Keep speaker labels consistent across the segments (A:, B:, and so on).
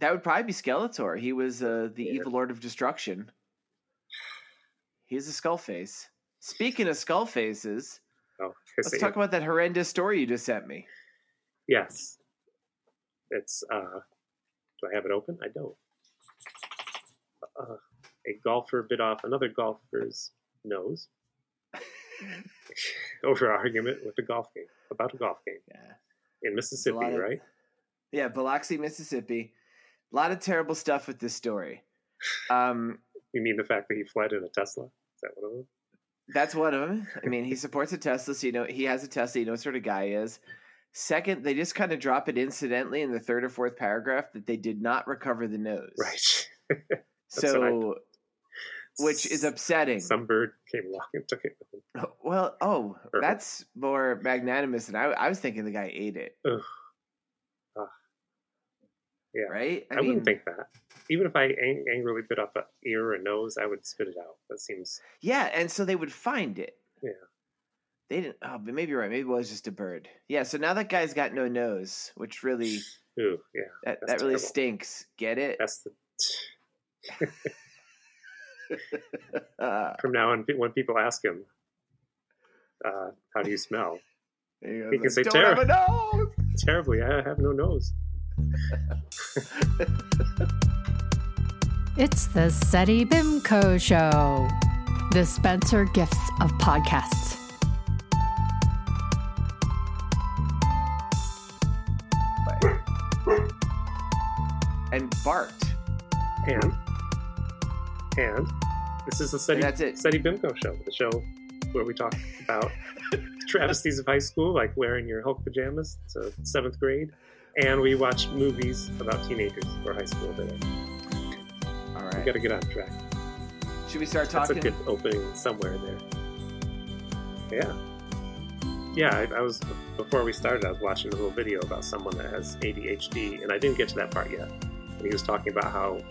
A: That would probably be Skeletor. He was uh, the
B: Yeah.
A: evil lord of destruction. He's a skull face. Speaking of skull faces,
B: Oh,
A: let's talk about that horrendous story you just sent me.
B: Yes. It's uh do I have it open? I don't. Uh, a golfer bit off another golfer's nose over argument with a golf game about a golf game
A: Yeah.
B: in Mississippi,
A: lot of-
B: right?
A: Yeah, Biloxi, Mississippi. A lot of terrible stuff with this story. Um,
B: You mean the fact that he fled in a Tesla? Is that one of them?
A: that's one of them. I mean, he supports a Tesla, so you know he has a Tesla. You know what sort of guy he is. Second, they just kind of drop it incidentally in the third or fourth paragraph that they did not recover the nose.
B: Right.
A: So, which is upsetting.
B: Some bird came along and took it.
A: Well, oh,
B: Perfect.
A: that's more magnanimous than I, I was thinking. The guy ate it,
B: Ugh. Ah. Yeah.
A: right?
B: I, wouldn't think that. Even if I ang- angrily bit off an ear or nose, I would spit it out. That seems
A: Yeah, and so they would find it.
B: Yeah.
A: They didn't. Oh, but maybe you're right. Maybe it was just a bird. Yeah. So now that guy's got no nose, which really
B: ooh, yeah.
A: that, that really
B: terrible.
A: stinks. Get it?
B: That's the from now on. When people ask him, uh, "How do you smell?"
A: you.
B: He can say
A: Don't
B: terror.
A: have a nose.
B: Terribly, I have no nose.
C: It's the Seddy Bimco Show, the Spencer Gifts of podcasts.
A: And Bart.
B: And and this is the Seddy,
A: And that's it.
B: Seddy Bimco show, the show where we talk about travesties of high school, like wearing your Hulk pajamas to seventh grade, and we watch movies about teenagers or high school today.
A: All
B: We got to get on track.
A: Should we start talking?
B: That's a good opening somewhere in there. Yeah. Yeah, I, I was before we started. I was watching a little video about someone that has ADHD, and I didn't get to that part yet. And he was talking about how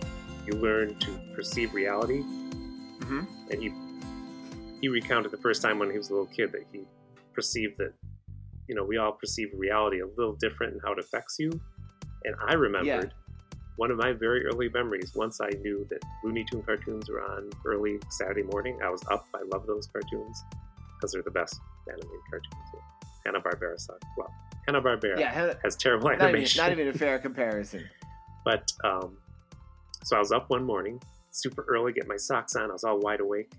B: you learn to perceive reality,
A: Mhm.
B: and he he recounted the first time when he was a little kid that he perceived that you know we all perceive reality a little different and how it affects you. And I remembered one of my very early memories. Once I knew that Looney Tune cartoons were on early Saturday morning, I was up. I love those cartoons because they're the best animated cartoons. Hanna Barbera sucked. Well, Hanna Barbera
A: Yeah.
B: Has terrible
A: Not even,
B: animation.
A: not even a fair comparison.
B: But um, so I was up one morning, super early, get my socks on. I was all wide awake,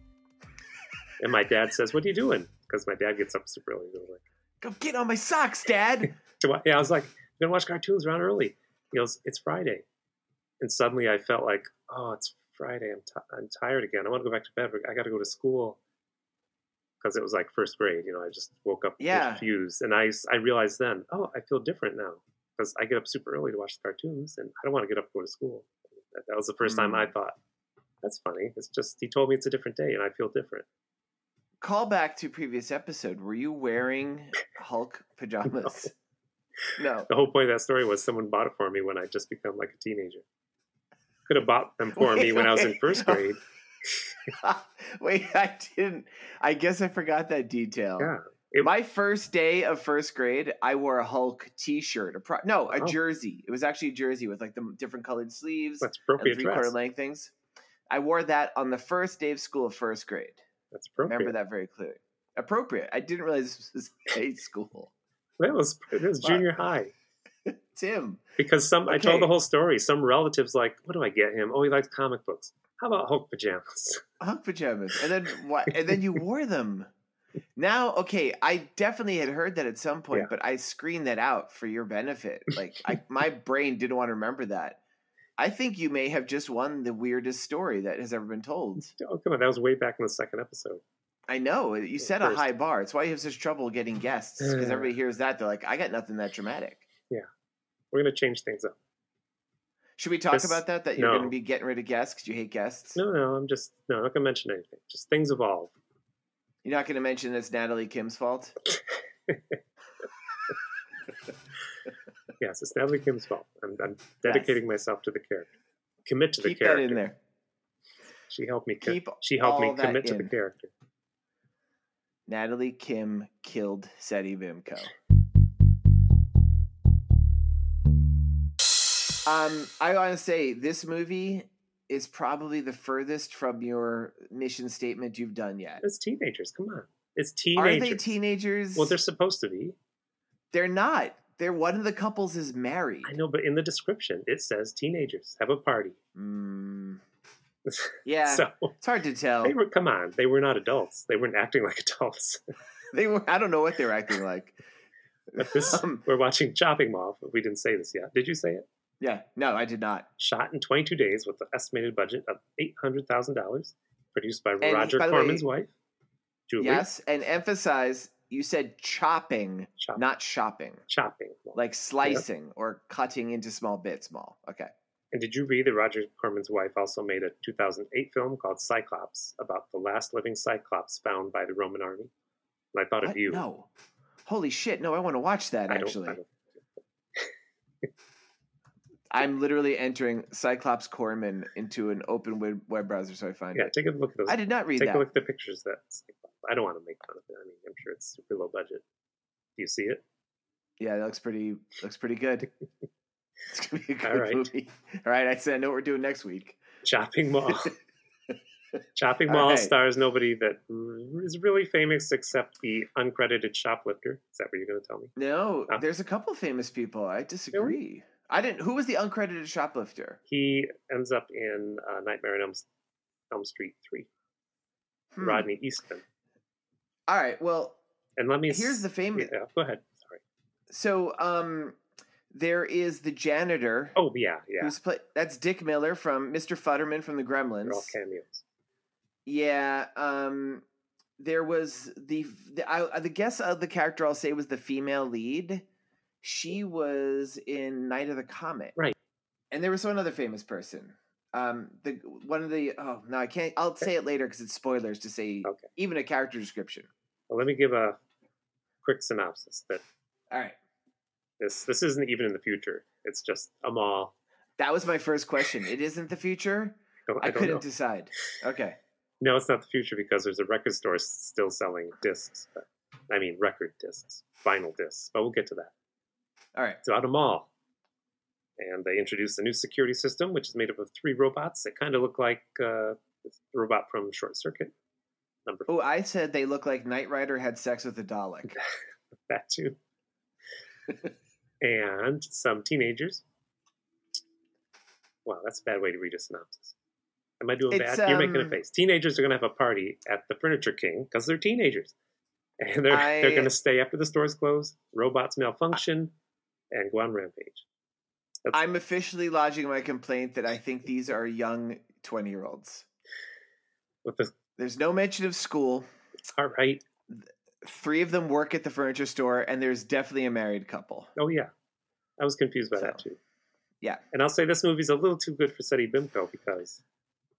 B: and my dad says, "What are you doing?" Because my dad gets up super early.
A: Go get on my socks, Dad.
B: "To? Yeah, I was like, "I'm gonna watch cartoons around early." He goes, "It's Friday," and suddenly I felt like, "Oh, it's Friday. I'm ti I'm tired again. I want to go back to bed. I got to go to school." Because it was like first grade, you know, I just woke up
A: Yeah.
B: confused, and I I realized then, oh, I feel different now because I get up super early to watch the cartoons, and I don't want to get up and go to school. That, that was the first time
A: Mm.
B: I thought, that's funny. It's just he told me it's a different day, and I feel different.
A: Call back to previous episode. Were you wearing Hulk pajamas? No.
B: The whole point of that story was someone bought it for me when I just become like a teenager. Could have bought them for me
A: Wait,
B: when I was in first grade.
A: Wait, I didn't. I guess I forgot that detail.
B: Yeah, It-
A: My first day of first grade, I wore a Hulk T-shirt. A pro- no, a
B: Oh.
A: jersey. It was actually a jersey with like the different colored sleeves
B: that's appropriate
A: three quarter length things. I wore that on the first day of school of first grade.
B: That's appropriate.
A: Remember that very clearly. Appropriate. I didn't realize this was high school.
B: That was it was junior high
A: Tim,
B: because some I told the whole story. Some relatives like, what do I get him? Oh, he likes comic books. How about Hulk pajamas?
A: Hulk pajamas, and then what? And then you wore them. Now, okay, I definitely had heard that at some point,
B: Yeah.
A: but I screened that out for your benefit. Like, I, my brain didn't want to remember that. I think you may have just won the weirdest story that has ever been told.
B: Oh, come on, that was way back in the second episode.
A: I know you set a high bar. It's why you have such trouble getting guests because
B: Uh.
A: everybody hears that they're like, "I got nothing that dramatic." Yeah.
B: We're gonna change things up.
A: Should we talk
B: This-
A: about that? That you're
B: no.
A: going to be getting rid of guests because you hate guests?
B: No, no, I'm just no, I'm not gonna mention anything. Just things evolve.
A: You're not going to mention it's Natalie Kim's fault.
B: Yes, it's Natalie Kim's fault. I'm, I'm dedicating myself to the character. Commit to the
A: Keep that
B: character.
A: in there.
B: She helped me. co-
A: Keep
B: she helped me commit to the character.
A: Natalie Kim killed Seddy Bimco. Um, I want to say this movie is probably the furthest from your mission statement you've done yet.
B: It's teenagers. Come on. It's teenagers.
A: Are they teenagers?
B: Well, they're supposed to be.
A: They're not. They're one of the couples is married.
B: I know, but in the description it says teenagers have a party.
A: Mm, yeah,
B: so
A: it's hard to tell.
B: they were. Come on, they were not adults. They weren't acting like adults.
A: They were. I don't know what they're acting like.
B: This,
A: Um,
B: we're watching Chopping Mall. But we didn't say this yet. Did you say it?
A: yeah, no, I did not.
B: Shot in 22 days with an estimated budget of $800,000. Produced by
A: And
B: Roger
A: by the way-
B: Corman's wife, Julie.
A: Yes, and emphasize you said chopping,
B: Chop-
A: not shopping,
B: Chopping.
A: like slicing or cutting into small bits. Small. Okay.
B: And did you read that Roger Corman's wife also made a 2008 film called Cyclops about the last living Cyclops found by the Roman army? And I thought
A: What?
B: of you.
A: No. Holy shit! No, I want to watch that.
B: I don't,
A: Actually,
B: I don't.
A: I'm literally entering Cyclops Corman into an open web, web browser so I find
B: Yeah,
A: it.
B: take a look at those.
A: I did not read that.
B: take
A: that.
B: a look at the pictures that I don't want to make fun of it. I mean, I'm sure it's super low budget. Do you see it?
A: Yeah, it looks pretty looks pretty good. it's gonna be a good
B: All right.
A: movie. All right, I said I know what we're doing next week.
B: Chopping Mall. Chopping Mall
A: right.
B: stars nobody that is really famous except the uncredited shoplifter. Is that what you're going to tell me?
A: No, there's a couple famous people. I disagree. I didn't. Who was the uncredited shoplifter?
B: He ends up in uh, Nightmare on Elm, Elm Street 3.
A: Hmm.
B: Rodney Eastman.
A: All right. Well,
B: And let me.
A: here's the famous.
B: Yeah, go ahead. Sorry.
A: So, um, there is the janitor.
B: Oh, yeah, yeah.
A: Who's play- that's Dick Miller from Mr. Futterman from the Gremlins.
B: They're all cameos.
A: Yeah. Um, there was the the, I, the guess of the character I'll say was the female lead. She was in Night of the Comet,
B: Right.
A: And there was one other famous person. Um, the one of the oh no, I can't. I'll say it later because it's spoilers to say
B: Okay.
A: even a character description.
B: Well, let me give a quick synopsis that
A: All right,
B: this this isn't even in the future. It's just a mall.
A: that was my first question. It isn't the future.
B: I
A: I, couldn't
B: know.
A: decide. Okay.
B: No, it's not the future because there's a record store still selling discs. But, I mean, record discs, vinyl discs. But we'll get to that.
A: All right.
B: At a mall. And they introduced a new security system, which is made up of three robots that kind of look like uh, the robot from Short Circuit. Number
A: Oh, I said they look like Knight Rider had sex with a Dalek.
B: that too. and some teenagers. Wow, that's a bad way to read a synopsis. Am I doing
A: It's,
B: bad? You're making a
A: um,
B: face. Teenagers are going to have a party at the Furniture King because they're teenagers, and they're
A: I-
B: they're going to stay after the stores close. Robots malfunction and go on rampage. That's,
A: I'm officially lodging my complaint that I think these are young 20 year olds.
B: the
A: There's no mention of school.
B: all right.
A: Three of them work at the furniture store, and there's definitely a married couple.
B: Oh yeah, I was confused by that too.
A: yeah.
B: and I'll say this movie's a little too good for Seddy Bimco because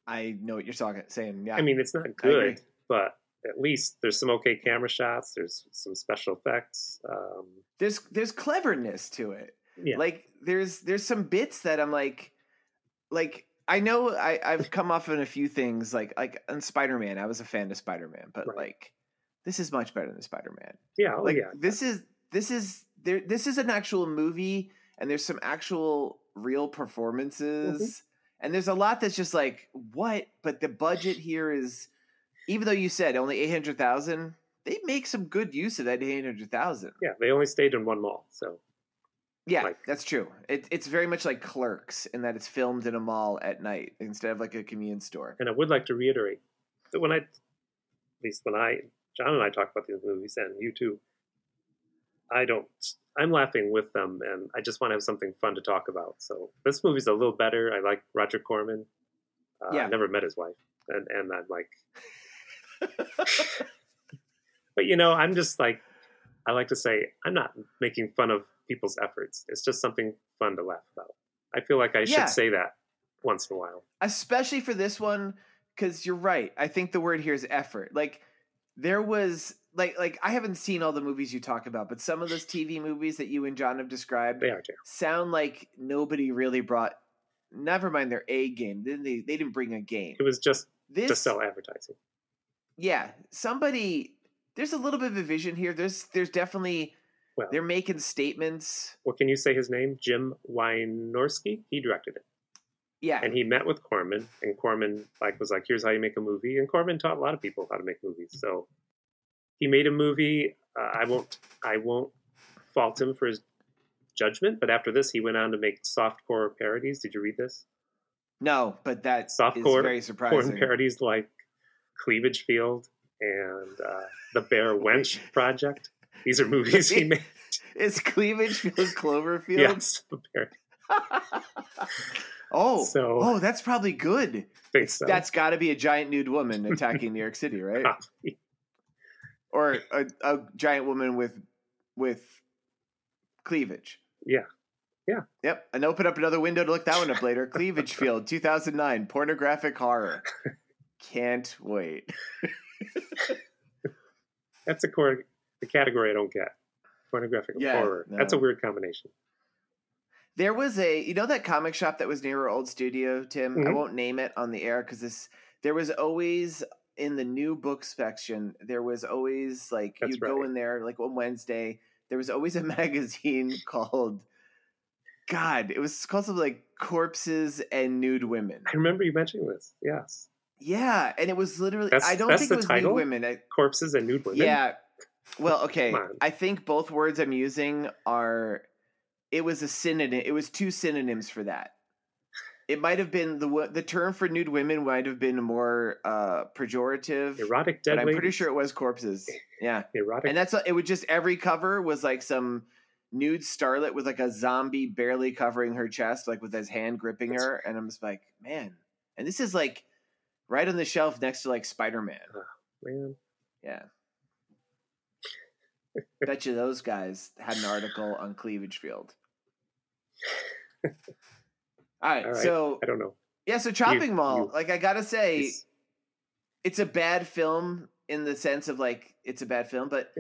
A: I know what you're talking, saying. Yeah.
B: I mean, it's not good, but at least there's some okay camera shots. There's some special effects. Um,
A: there's there's cleverness to it.
B: yeah,
A: Like there's there's some bits that I'm like, like I know I I've come off on a few things like like on Spider Man. I was a fan of Spider Man, but
B: Right.
A: like this is much better than Spider Man.
B: yeah, oh
A: like
B: yeah.
A: this is this is there this is an actual movie and there's some actual real
B: Mm-hmm.
A: performances and there's a lot that's just like what but the budget here is even though you said only 800,000 they make some good use of that 800,000
B: Yeah, they only stayed in one mall, so
A: yeah
B: Like-
A: that's true it, it's very much like clerks in that it's filmed in a mall at night instead of like a convenience store
B: And I would like to reiterate that when I, at least when I, John and I talk about these movies, and you too, I don't, I'm laughing with them, and I just want to have something fun to talk about. So this movie's a little better. I like Roger Corman. Uh,
A: Yeah.
B: I never met his wife, and and I'm like, but you know, I'm just like, I like to say, I'm not making fun of people's efforts. It's just something fun to laugh about. I feel like I
A: Yeah.
B: should say that once in a while.
A: especially for this one because you're right i think the word here is effort like there was like like i haven't seen all the movies you talk about but some of those tv movies that you and john have described sound like nobody really brought never mind their a game then they, they didn't bring a game
B: It was just
A: this
B: to sell advertising.
A: Yeah somebody there's a little bit of a vision here there's there's definitely
B: Well,
A: They're making statements.
B: what can you say his name? Jim Wynorski. He directed it,
A: Yeah.
B: and he met with Corman, and Corman like was like, "Here's how you make a movie." And Corman taught a lot of people how to make movies. So he made a movie. Uh, I won't. I won't fault him for his judgment. But after this, he went on to make softcore parodies. Did you read this?
A: no, but that is
B: Softcore
A: very
B: Porn
A: surprising.
B: parodies like Cleavage Field and uh, the Bear Wench Project. These are movies he made.
A: Is Cleavage Field Cloverfield?
B: Yes, the Bear.
A: oh,
B: So-
A: oh, that's probably good.
B: so.
A: That's got to be a giant nude woman attacking New York City, right?
B: Probably.
A: Or a, a giant woman with with cleavage.
B: Yeah. Yeah.
A: Yep. And open up another window to look that one up later. Cleavage Field, 2009, pornographic horror. Can't wait.
B: That's a core, the category I don't get. Pornographic
A: Yeah,
B: horror.
A: no.
B: That's a weird combination.
A: There was a, you know, that comic shop that was near our old studio, Tim. I
B: Mhm.
A: won't name it on the air because this. There was always in the new book section. There was always like
B: That's
A: you'd go in there like on Wednesday. There was always a magazine called. God, it was called something like Corpses and Nude Women.
B: I remember you mentioning this. Yes.
A: Yeah, and it was literally.
B: That's-
A: I don't think it was
B: title?
A: nude women. I,
B: Corpses and nude women.
A: yeah. Well, okay. I think both words I'm using are. It was a synonym. It was two synonyms for that. It might have been the the term for nude women might have been more uh, pejorative,
B: Erotic dead
A: but I'm pretty sure it was corpses. Yeah,
B: Erotic.
A: and that's it. Would just every cover was like some nude starlet with like a zombie barely covering her chest, like with his hand gripping
B: That's-
A: her, and I'm just like, man. And this is like right on the shelf next to like Spider Man.
B: man.
A: Yeah. Bet you those guys had an article on Cleavage Field. All right,
B: All right.
A: so
B: I don't know.
A: yeah, so Chopping Mall,
B: you-
A: like I gotta say,
B: It's-
A: it's a bad film in the sense of like it's a bad film, but.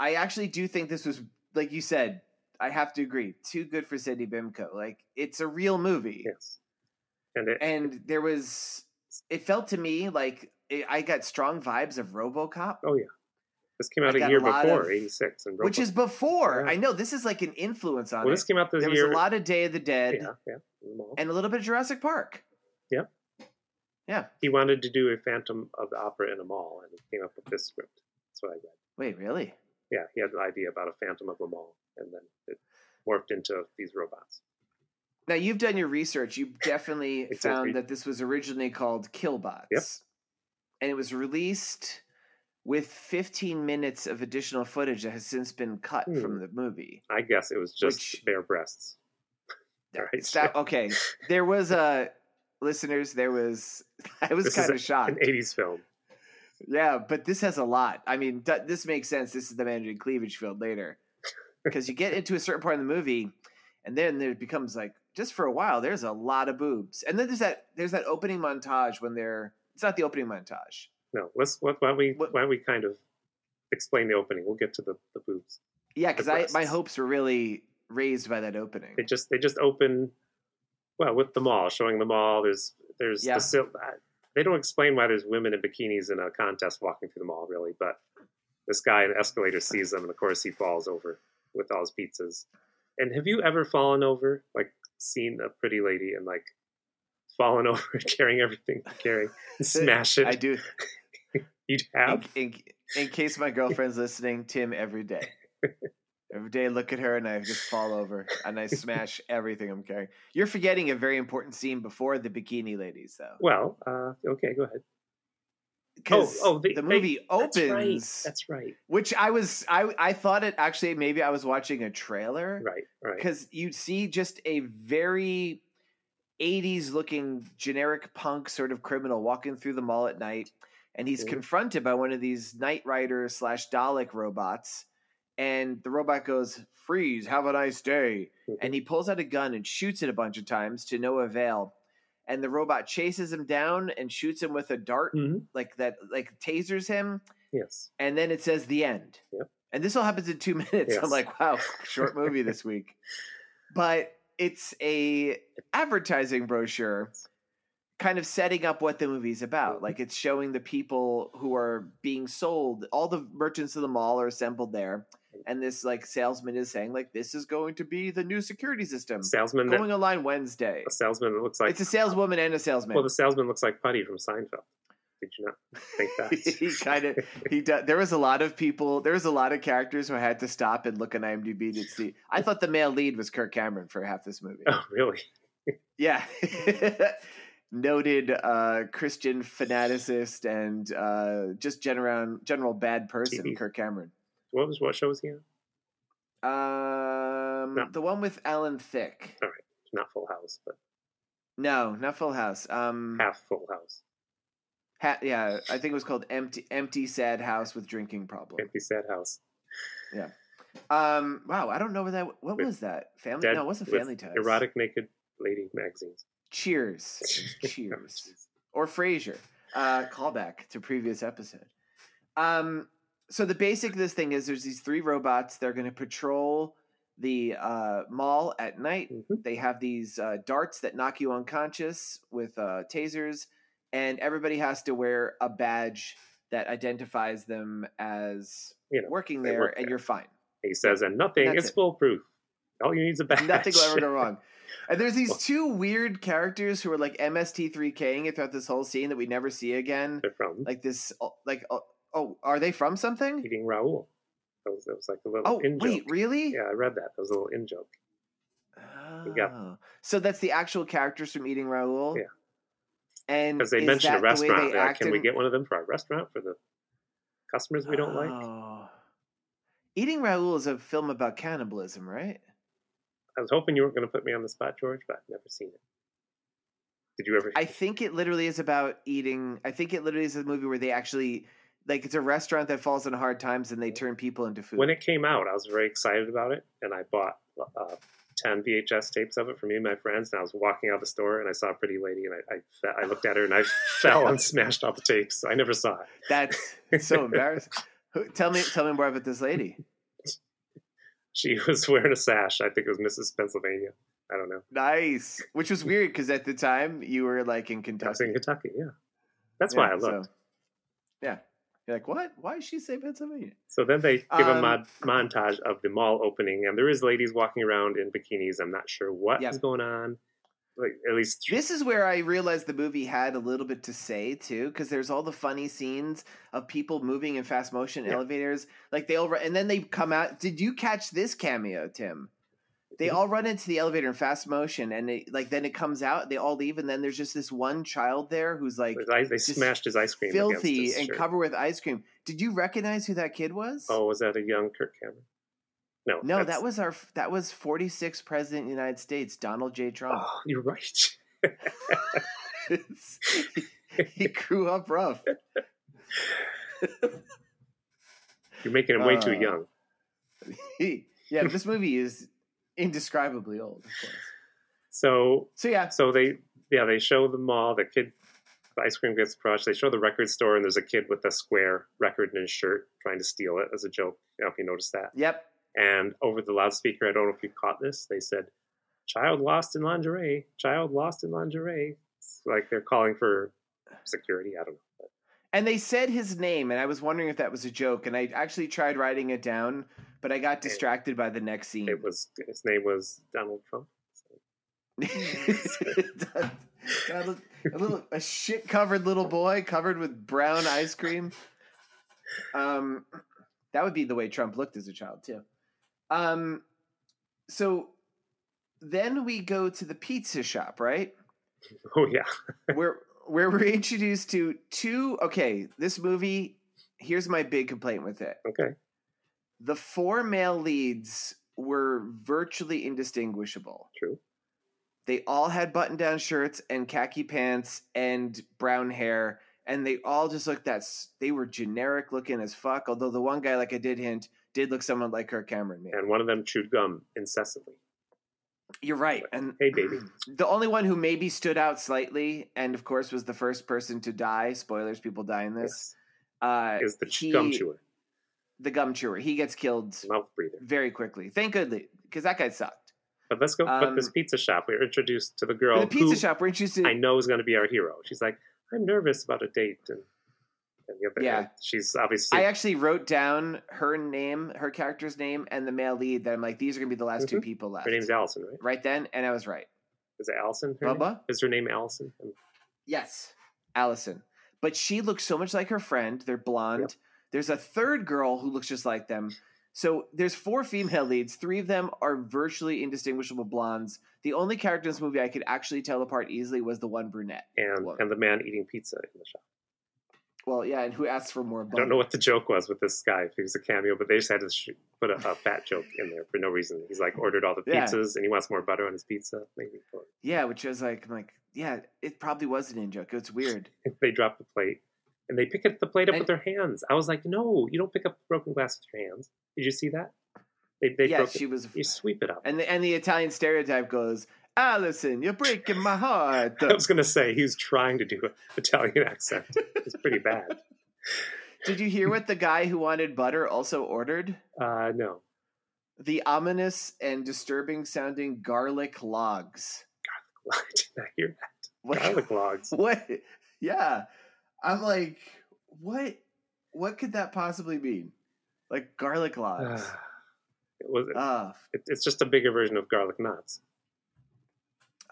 A: I actually do think this was like you said. I have to agree, too good for Seddy Bimco. Like it's a real movie,
B: yes. And it,
A: and there was. It felt to me like it, I got strong vibes of RoboCop.
B: oh yeah. This came out a
A: got
B: year
A: a
B: before, eighty six, and
A: which is before.
B: Yeah.
A: I know this is like an influence on
B: well,
A: it.
B: this came out this
A: there was a lot of Day of the Dead
B: yeah, yeah. in the mall.
A: and a little bit of Jurassic Park.
B: Yep.
A: Yeah.
B: He wanted to do a Phantom of the Opera in a mall, and he came up with this script. That's what I read.
A: Wait, really?
B: Yeah, he had an idea about a Phantom of a Mall, and then it morphed into these robots.
A: Now you've done your research. You definitely found that this was originally called Killbots.
B: Yep.
A: And it was released with 15 minutes of additional footage that has since been cut
B: Hmm.
A: from the movie.
B: I guess it was just
A: Which-
B: bare breasts. All right,
A: okay, there was a listeners. There was I was
B: This
A: kind of shocked.
B: An '80s film.
A: Yeah, but this has a lot. I mean, th- this makes sense. This is the man in cleavage field later, because you get into a certain part of the movie, and then it becomes like just for a while. There's a lot of boobs, and then there's that there's that opening montage when they're. It's not the opening montage.
B: No, let's what, why don't we
A: What-
B: why don't we kind of explain the opening? We'll get to the, the boobs.
A: Yeah, because I my hopes were really raised by that opening.
B: They just they just open well with the mall, showing the mall. There's there's
A: Yeah.
B: the they don't explain why there's women in bikinis in a contest walking through the mall really, but this guy in the escalator sees them, and of course he falls over with all his pizzas. And have you ever fallen over, like seen a pretty lady and like fallen over carrying everything to carry and smash it?
A: I do.
B: You'd
A: In,
B: have.
A: in, in case my girlfriend's listening, Tim, every day. Every day I look at her and I just fall over and I smash everything I'm carrying. You're forgetting a very important scene before the bikini ladies, though.
B: Well, uh, okay, go ahead.
A: Because
B: oh, they-
A: the
B: they-
A: movie
B: That's
A: opens,
B: right. That's right.
A: which I was, I, I thought it actually maybe I was watching a trailer
B: Right. Right.
A: because you see just a very 80s looking generic punk sort of criminal walking through the mall at night and he's
B: Mhm.
A: confronted by one of these Knight Rider slash dalek robots and the robot goes freeze have a nice day
B: Mhm.
A: and he pulls out a gun and shoots it a bunch of times to no avail and the robot chases him down and shoots him with a dart
B: Mhm.
A: like that like tasers him
B: Yes.
A: and then it says the end.
B: Yep.
A: And this all happens in two minutes. I'm like, wow, short movie this week. But it's a advertising brochure kind of setting up what the movie's about. Like it's showing the people who are being sold. All the merchants of the mall are assembled there, and this like salesman is saying like this is going to be the new security system.
B: Salesman that,
A: going online Wednesday.
B: a salesman that looks like
A: It's a saleswoman and a salesman.
B: well, the salesman looks like Puddy from Seinfeld. Did you not think that?
A: he kind of he does. There was a lot of people. There was a lot of characters who had to stop and look on IMDb to see. I thought the male lead was Kirk Cameron for half this movie.
B: oh, really?
A: Yeah, noted uh, Christian fanaticist and uh, just general general bad person. Kirk Cameron.
B: What was what show was he on?
A: Um,
B: No.
A: the one with Alan Thicke.
B: All right, not Full House, but
A: No, not Full House. Um,
B: half Full House.
A: ha- yeah, I think it was called Empty Empty Sad House with Drinking Problem.
B: Empty Sad House. Yeah.
A: Um, wow, I don't know what that. What
B: With
A: was that? Family?
B: Dead
A: no, it wasn't Family Ties.
B: Erotic naked lady magazines.
A: Cheers. Cheers. or Frasier. Uh, callback to previous episode. Um, so the basic of this thing is there's these three robots. They're going to patrol the uh, mall at night.
B: Mhm.
A: They have these uh, darts that knock you unconscious with uh, tasers, and everybody has to wear a badge that identifies them as
B: You know,
A: working there,
B: work
A: and
B: there.
A: you're fine.
B: He says, and nothing is
A: it.
B: foolproof. All you need is a badge.
A: Nothing will ever go wrong. And there's these two weird characters who are like MST3King it throughout this whole scene that we never see again.
B: They're from
A: Like this, like oh, are they from something?
B: eating Raoul. That was, that was like a little
A: Oh,
B: in
A: wait,
B: joke.
A: really?
B: Yeah, I read that. That was a little in joke. Yeah.
A: Oh. So that's the actual characters from Eating Raoul.
B: Yeah.
A: And
B: Because they mentioned a
A: the
B: restaurant.
A: they
B: like, Can we get one of them for our restaurant for the customers we don't like?
A: Oh. Eating Raoul is a film about cannibalism, right?
B: I was hoping you weren't going to put me on the spot, George, but I've never seen it. Did you ever?
A: I think it literally is about eating. I think it literally is a movie where they actually like it's a restaurant that falls on hard times and they turn people into food.
B: when it came out, I was very excited about it, and I bought uh, ten VHS tapes of it for me and my friends. And I was walking out the store, and I saw a pretty lady, and I I, I looked at her, and I fell and smashed all the tapes. I never saw it.
A: That's so embarrassing. Tell me, tell me more about this lady.
B: She was wearing a sash. I think it was Mrs. Pennsylvania. I don't know.
A: Nice, which was weird because at the time you were like in
B: I was in
A: Kentucky.
B: Kentucky. Yeah, that's why I looked.
A: so- yeah, you're like, what? Why did she say Pennsylvania?
B: So then they give a
A: Um,
B: mod- montage of the mall opening, and there is ladies walking around in bikinis. I'm not sure what is
A: Yep.
B: going on. Like at least
A: This is where I realized the movie had a little bit to say too, because there's all the funny scenes of people moving in fast motion
B: Yeah.
A: elevators, like they over, and then they come out. Did you catch this cameo, Tim? They
B: Mhm.
A: all run into the elevator in fast motion, and it, like then it comes out. They all leave, and then there's just this one child there who's like
B: they smashed his ice cream,
A: filthy and
B: shirt.
A: covered with ice cream. Did you recognize who that kid was?
B: Oh, was that a young Kirk Cameron? No,
A: no,
B: that's-
A: that was our that was 46th president of the United States, Donald J. Trump.
B: Oh, you're right.
A: he grew up rough.
B: You're making him way too
A: Uh,
B: young.
A: Yeah, this movie is indescribably old, of course.
B: So,
A: So yeah,
B: so they, yeah, they show the mall. The kid, the ice cream gets crushed. They show the record store, and there's a kid with a square record in his shirt trying to steal it as a joke. I don't know if you noticed that.
A: yep.
B: And over the loudspeaker, I don't know if you caught this. They said, "Child lost in lingerie. Child lost in lingerie." It's like they're calling for security. I don't know.
A: And they said his name, and I was wondering if that was a joke. And I actually tried writing it down, but I got distracted by the next scene.
B: it was his name was Donald Trump.
A: A little a shit covered little boy covered with brown ice cream. Um, that would be the way Trump looked as a child too. Um, so then we go to the pizza shop, right?
B: Oh yeah,
A: where where we're introduced to two. Okay, this movie. Here's my big complaint with it.
B: okay.
A: The four male leads were virtually indistinguishable.
B: True.
A: They all had button down shirts and khaki pants and brown hair, and they all just looked that they were generic looking as fuck. Although the one guy, like I did hint, did look somewhat like Kirk Cameron. Man.
B: And one of them chewed gum incessantly.
A: You're right. And
B: Hey, baby.
A: the only one who maybe stood out slightly, and of course was the first person to die. Spoilers: people die in this. Uh,
B: Is the
A: he-
B: gum chewer,
A: the gum chewer. He gets killed
B: mouth breather.
A: very quickly. Thank goodness, because that guy sucked.
B: But let's go. Um, but this um, pizza shop, we are introduced to the girl.
A: The pizza shop, we're introduced.
B: I know is going to be our hero. She's like, I'm nervous about a date, and, and the other, yeah, she's obviously.
A: I actually wrote down her name, her character's name, and the male lead. That I'm like, these are to be the last mm-hmm. two people left.
B: Her name's Allison, right?
A: Right then, and I was right.
B: Is it Allison? Her Bubba? Name? Is her name Allison?
A: Yes, Allison. But she looks so much like her friend. They're blonde. Yep. There's a third girl who looks just like them. So there's four female leads. Three of them are virtually indistinguishable blondes. The only character in this movie I could actually tell apart easily was the one brunette.
B: And and the man eating pizza in the shop.
A: Well, yeah, and who asks for more?
B: Bun. I don't know what the joke was with this guy. If he was a cameo, but they just had to sh- put a, a, fat joke in there for no reason. He's like ordered all the pizzas yeah. and he wants more butter on his pizza. Maybe
A: yeah, which was like, I'm like, yeah, it probably was an in joke. It's weird.
B: they drop the plate and they pick up the plate up and, with their hands. I was like, no, you don't pick up broken glass with your hands. Did you see that?
A: They, they yeah, she
B: it.
A: was.
B: You sweep it up,
A: and the and the Italian stereotype goes, Allison, you're breaking my heart.
B: I was going to say he was trying to do an Italian accent. It's pretty bad.
A: Did you hear what the guy who wanted butter also ordered?
B: Uh, no.
A: The ominous and disturbing sounding garlic logs.
B: Garlic logs. Did I hear that? What? Garlic logs.
A: What? Yeah. I'm like, what? What could that possibly mean? Like garlic logs. Uh,
B: it was. Uh, it, it's just a bigger version of garlic knots.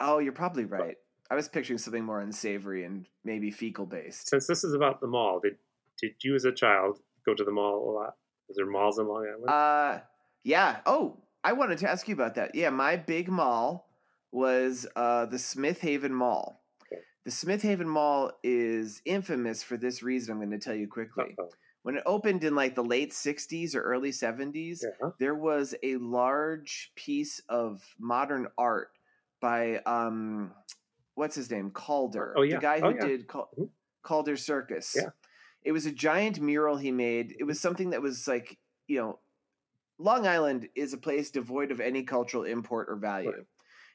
A: Oh, you're probably right. I was picturing something more unsavory and maybe fecal based.
B: Since this is about the mall, did did you as a child go to the mall a lot? Is there malls in Long Island?
A: Uh, yeah. Oh, I wanted to ask you about that. Yeah, my big mall was uh, the Smith Haven Mall. The Smith Haven Mall is infamous for this reason. I'm going to tell you quickly. Uh-oh. When it opened in like the late 60s or early 70s, yeah. there was a large piece of modern art by um, what's his name? Calder.
B: Oh yeah,
A: the guy who
B: oh, yeah.
A: did Cal- mm-hmm. Calder Circus.
B: Yeah,
A: it was a giant mural he made. It was something that was like you know, Long Island is a place devoid of any cultural import or value. Right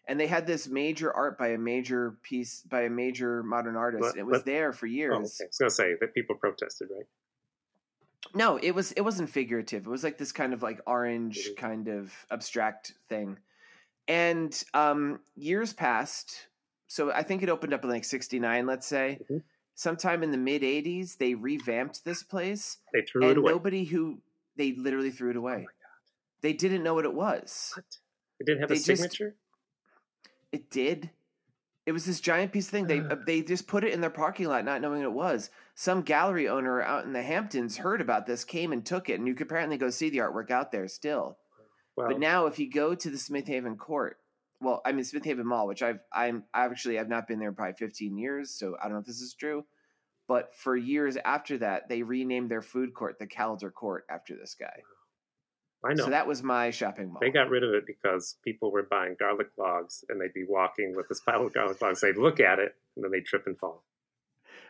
A: and they had this major art by a major piece by a major modern artist. But, it was but, there for years. Oh, okay.
B: I was gonna say that people protested, right?
A: No, it was it wasn't figurative. It was like this kind of like orange mm-hmm. kind of abstract thing. And um, years passed. So I think it opened up in like '69, let's say. Mm-hmm. Sometime in the mid '80s, they revamped this place.
B: They threw it away.
A: Nobody who they literally threw it away. Oh they didn't know what it was.
B: What? It didn't have they a signature. Just,
A: it did. It was this giant piece of thing. They uh, they just put it in their parking lot, not knowing what it was. Some gallery owner out in the Hamptons heard about this, came and took it, and you could apparently go see the artwork out there still. Well, but now, if you go to the Smith Haven Court, well, I mean Smith Haven Mall, which I've I'm actually I've not been there probably 15 years, so I don't know if this is true. But for years after that, they renamed their food court the Calder Court after this guy.
B: I know.
A: So that was my shopping mall.
B: They got rid of it because people were buying garlic logs and they'd be walking with this pile of garlic logs. They'd look at it and then they'd trip and fall.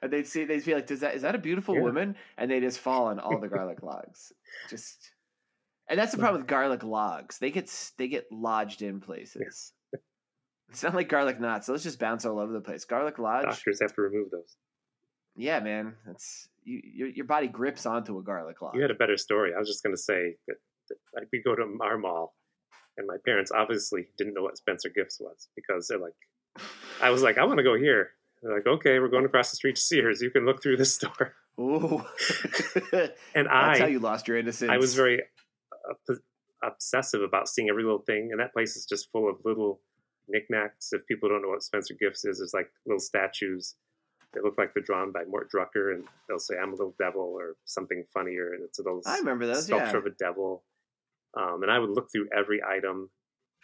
A: And they'd see, they'd be like, "Does that is that a beautiful yeah. woman?" And they just fall on all the garlic logs. Just, and that's the problem with garlic logs. They get they get lodged in places. it's not like garlic knots; So let's just bounce all over the place. Garlic lodge.
B: Doctors have to remove those.
A: Yeah, man, that's you, your your body grips onto a garlic log.
B: You had a better story. I was just going to say that like we go to our mall, and my parents obviously didn't know what Spencer Gifts was because they're like, I was like, I want to go here. They're like, okay, we're going across the street to Sears. You can look through this store.
A: Ooh.
B: and I,
A: that's how you lost your innocence.
B: I was very obsessive about seeing every little thing, and that place is just full of little knickknacks. If people don't know what Spencer Gifts is, there's like little statues they look like they're drawn by Mort Drucker, and they'll say, "I'm a little devil" or something funnier, and it's a little
A: I remember those,
B: sculpture
A: yeah.
B: of a devil. Um, and I would look through every item,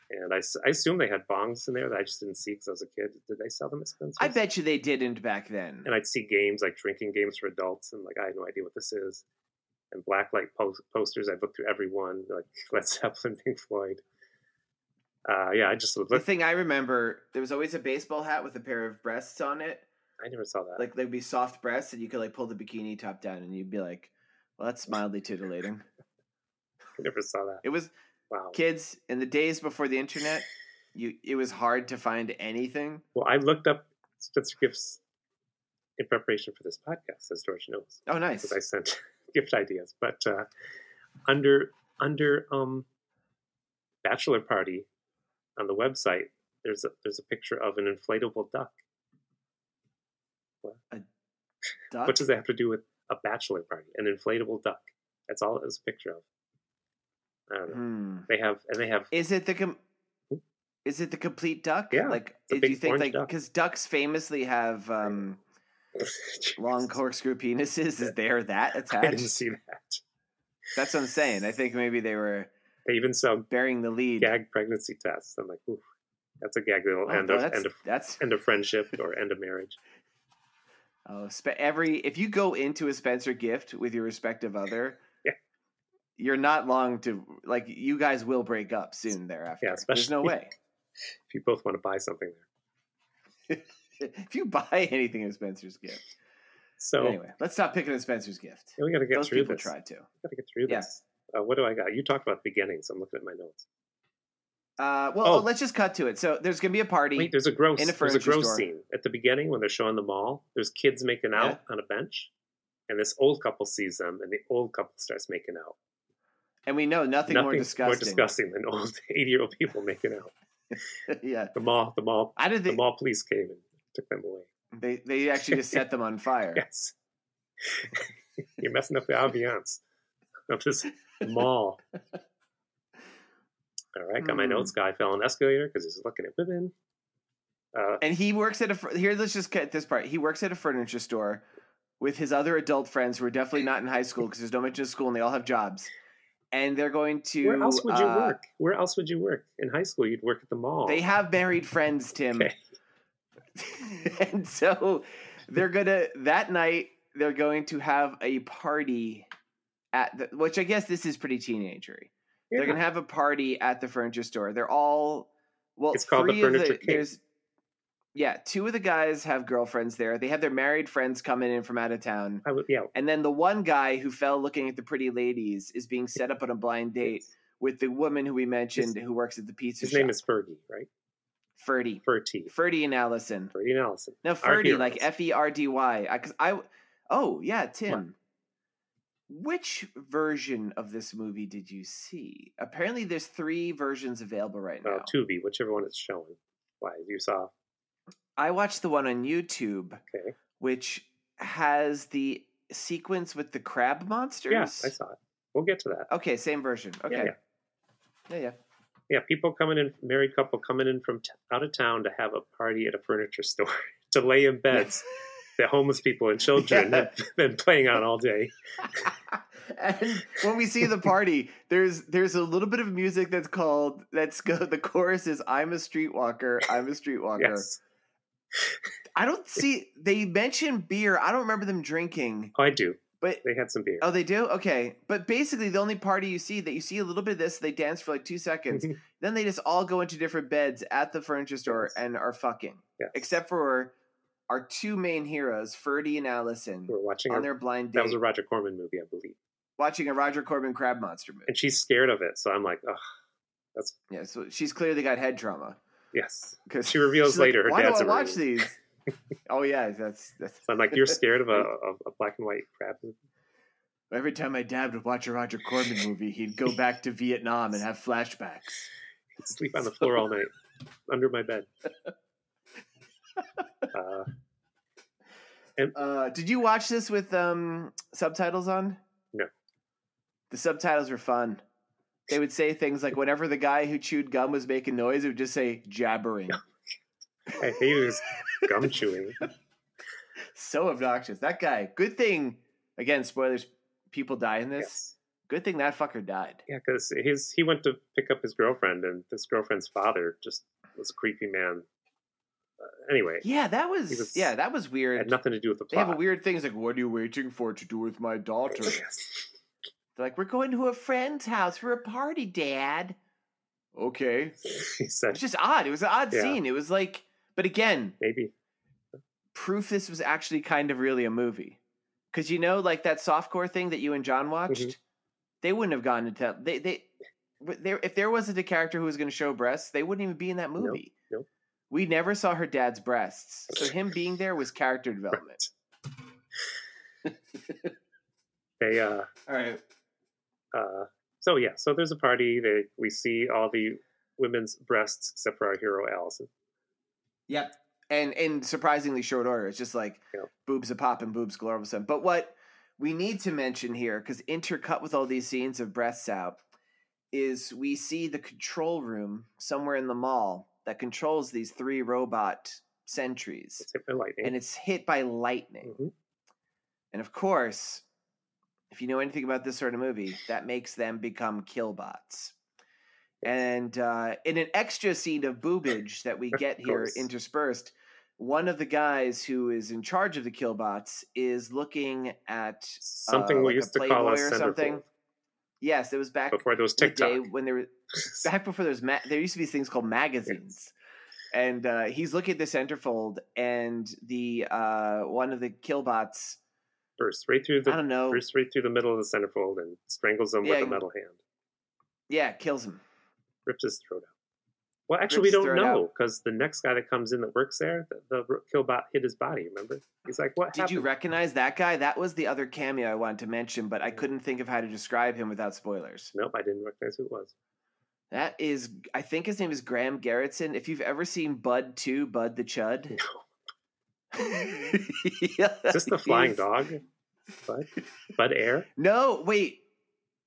B: and I, I assume they had bongs in there that I just didn't see because I was a kid. Did they sell them at Spencer's?
A: I bet you they didn't back then.
B: And I'd see games like drinking games for adults, and like I had no idea what this is. And blacklight post- posters, I'd look through every one, like Led Zeppelin, Pink Floyd. Uh, yeah, I just would
A: look. The thing I remember, there was always a baseball hat with a pair of breasts on it.
B: I never saw that.
A: Like there'd be soft breasts, and you could like pull the bikini top down, and you'd be like, "Well, that's mildly titillating."
B: I never saw that.
A: It was Wow. Kids, in the days before the internet, you it was hard to find anything.
B: Well, I looked up Spencer gifts in preparation for this podcast, as George knows.
A: Oh, nice.
B: Because I sent gift ideas, but uh, under under um, bachelor party, on the website, there's a, there's a picture of an inflatable duck.
A: Duck?
B: What does that have to do with a bachelor party? An inflatable duck. That's all it was a picture of. I don't know.
A: Hmm.
B: They have and they have
A: Is it the com- is it the complete duck?
B: Yeah,
A: Like, do you think like
B: duck.
A: because ducks famously have um, long corkscrew penises? Is there that attached?
B: I didn't see that.
A: That's what I'm saying. I think maybe they were
B: They even sell
A: bearing the lead.
B: gag pregnancy tests. I'm like, ooh, that's a gag that'll
A: Oh,
B: end,
A: no,
B: of, end, of,
A: that's
B: end of friendship or end of marriage.
A: oh, spe- every if you go into a Spencer gift with your respective other,
B: Yeah.
A: you're not long to like. You guys will break up soon thereafter.
B: Yeah,
A: There's no way.
B: If you both want to buy something there.
A: if you buy anything in Spencer's gift.
B: So
A: anyway, let's stop picking at Spencer's gift.
B: we got to get
A: Those
B: through
A: people
B: this.
A: tried to.
B: Got to get through
A: Yeah.
B: this. Uh, what do I got? You talked about the beginning, I'm looking at my notes.
A: Uh, well,
B: Oh.
A: let's just cut to it. So there's gonna be a party.
B: Wait, there's a gross.
A: In a
B: there's a gross
A: store.
B: scene at the beginning when they're showing the mall. There's kids making out on a bench, and this old couple sees them, and the old couple starts making out.
A: and we know nothing, more disgusting.
B: disgusting than old 80 year old people making out.
A: yeah,
B: The mall, the mall,
A: I didn't think, the
B: mall police came and took them away.
A: they they actually just set them on fire.
B: Yes, you're messing up the ambiance of this mall. All right, got my
A: Hmm.
B: notes. Guy fell on escalator because he's looking at women. Uh,
A: And he works at a here. Let's just cut this part. He works at a furniture store with his other adult friends who are definitely not in high school because there's no mention of school and they all have jobs. And they're going to.
B: where else would you
A: uh,
B: work? Where else would you work? In high school, you'd work at the mall.
A: They have married friends, Tim.
B: Okay.
A: and so they're gonna that night they're going to have a party at the which I guess this is pretty teenagery.
B: Yeah.
A: They're gonna have a party at the furniture store. They're all well.
B: It's called the
A: three of
B: Furniture King.
A: There's yeah, two of the guys have girlfriends there. They have their married friends coming in from out of town,
B: I would, yeah.
A: and then the one guy who fell looking at the pretty ladies is being set up on a blind date with the woman who we mentioned who works at the pizza
B: His
A: shop.
B: name is Fergie, right?
A: Ferdy.
B: Fertie.
A: Ferdy and Allison.
B: Ferdy and Allison.
A: No, Ferdy, like. F E R D Y. Because I, oh yeah, Tim. Which version of this movie did you see? Apparently, there's three versions available right now.
B: Uh, Tubi, whichever one it's showing. Why you saw?
A: I watched the one on YouTube,
B: Okay.
A: which has the sequence with the crab monsters.
B: Yeah, I saw it. We'll get to that.
A: Okay, same version. Okay.
B: Yeah,
A: Yeah,
B: yeah.
A: yeah.
B: Yeah, people coming in, married couple coming in from t- out of town to have a party at a furniture store to lay in beds that homeless people and children
A: Yeah.
B: have been playing on all day.
A: and when we see the party, there's there's a little bit of music that's called that's go the chorus is I'm a streetwalker, I'm a streetwalker.
B: Yes,
A: I don't see they mention beer. I don't remember them drinking,
B: oh, I do.
A: But
B: They had some beer.
A: oh, they do. Okay, but basically the only party you see that you see a little bit of this, they dance for like two seconds, then they just all go into different beds at the furniture store
B: Yes.
A: and are fucking,
B: Yes.
A: except for our two main heroes, Ferdy and Allison,
B: We're watching.
A: on
B: A,
A: their blind date.
B: that was a Roger Corman movie, I believe,
A: watching a Roger Corman crab monster movie.
B: and she's scared of it. So I'm like, oh, that's
A: Yeah, so she's clearly got head trauma.
B: yes.
A: Because
B: She reveals later her
A: Why
B: dad's
A: do I
B: a
A: watch
B: Marine."
A: these? oh yeah, that's that's.
B: So I'm like, you're scared of a, of a black and white crab movie?
A: Every time my dad would watch a Roger Corman movie, he'd go back to Vietnam and have flashbacks.
B: He'd sleep on the floor all night under my bed. Uh,
A: Uh, did you watch this with um, subtitles on?
B: No.
A: The subtitles were fun. They would say things like, whenever the guy who chewed gum was making noise, it would just say jabbering.
B: I hated his gum chewing.
A: so obnoxious. That guy. Good thing. Again, spoilers. People die in this.
B: Yes.
A: Good thing that fucker died.
B: Yeah, because his he went to pick up his girlfriend, and this girlfriend's father just was a creepy man. Uh, anyway,
A: Yeah, that was,
B: was-
A: yeah, that was weird.
B: had nothing to do with the plot.
A: They have a weird thing. It's like, what are you waiting for to do with my daughter? They're like, we're going to a friend's house for a party, Dad. Okay.
B: he said
A: It's just odd. It was an odd
B: Yeah.
A: scene. It was like, but again,
B: maybe
A: proof this was actually kind of really a movie. Because you know, like that softcore thing that you and John watched,
B: Mhm.
A: they wouldn't have gone into they they. There, if there wasn't a character who was going to show breasts, they wouldn't even be in that
B: Nope,
A: movie.
B: nope.
A: We never saw her dad's breasts, so him being there was character development.
B: they uh
A: All right.
B: uh so yeah so there's a party they we see all the women's breasts, except for our hero Allison.
A: Yep. And in surprisingly short order. It's just like
B: Yeah.
A: boobs a pop and boobs galore all of a sudden. But what we need to mention here, because intercut with all these scenes of breaths out, is we see the control room somewhere in the mall that controls these three robot sentries.
B: It's hit by lightning.
A: And it's hit by lightning.
B: Mhm.
A: And of course, if you know anything about this sort of movie, that makes them become killbots. And uh, in an extra scene of boobage that we get here interspersed, one of the guys who is in charge of the killbots is looking at
B: Something
A: uh,
B: we
A: like
B: used to call a
A: or something.
B: centerfold
A: yes, it was back
B: before there was
A: the
B: TikTok.
A: day when there were back before there was ma- there used to be things called magazines. And uh, he's looking at the centerfold, and the uh, one of the killbots.
B: bursts right through the
A: I don't know.
B: bursts right through the middle of the centerfold and strangles him with a metal hand.
A: Yeah, kills him.
B: Rips his throat out. Well, actually, we don't know because the next guy that comes in that works there, the, the killbot hit his body. Remember? He's like, "What happened?
A: Did
B: happened?"
A: you recognize that guy? That was the other cameo I wanted to mention, but I couldn't think of how to describe him without spoilers.
B: Nope, I didn't recognize who it was.
A: That is, I think his name is Graham Garrettson. If you've ever seen Bud 2, Bud the Chud.
B: Is this the flying dog? Bud? Bud Air?
A: No, wait.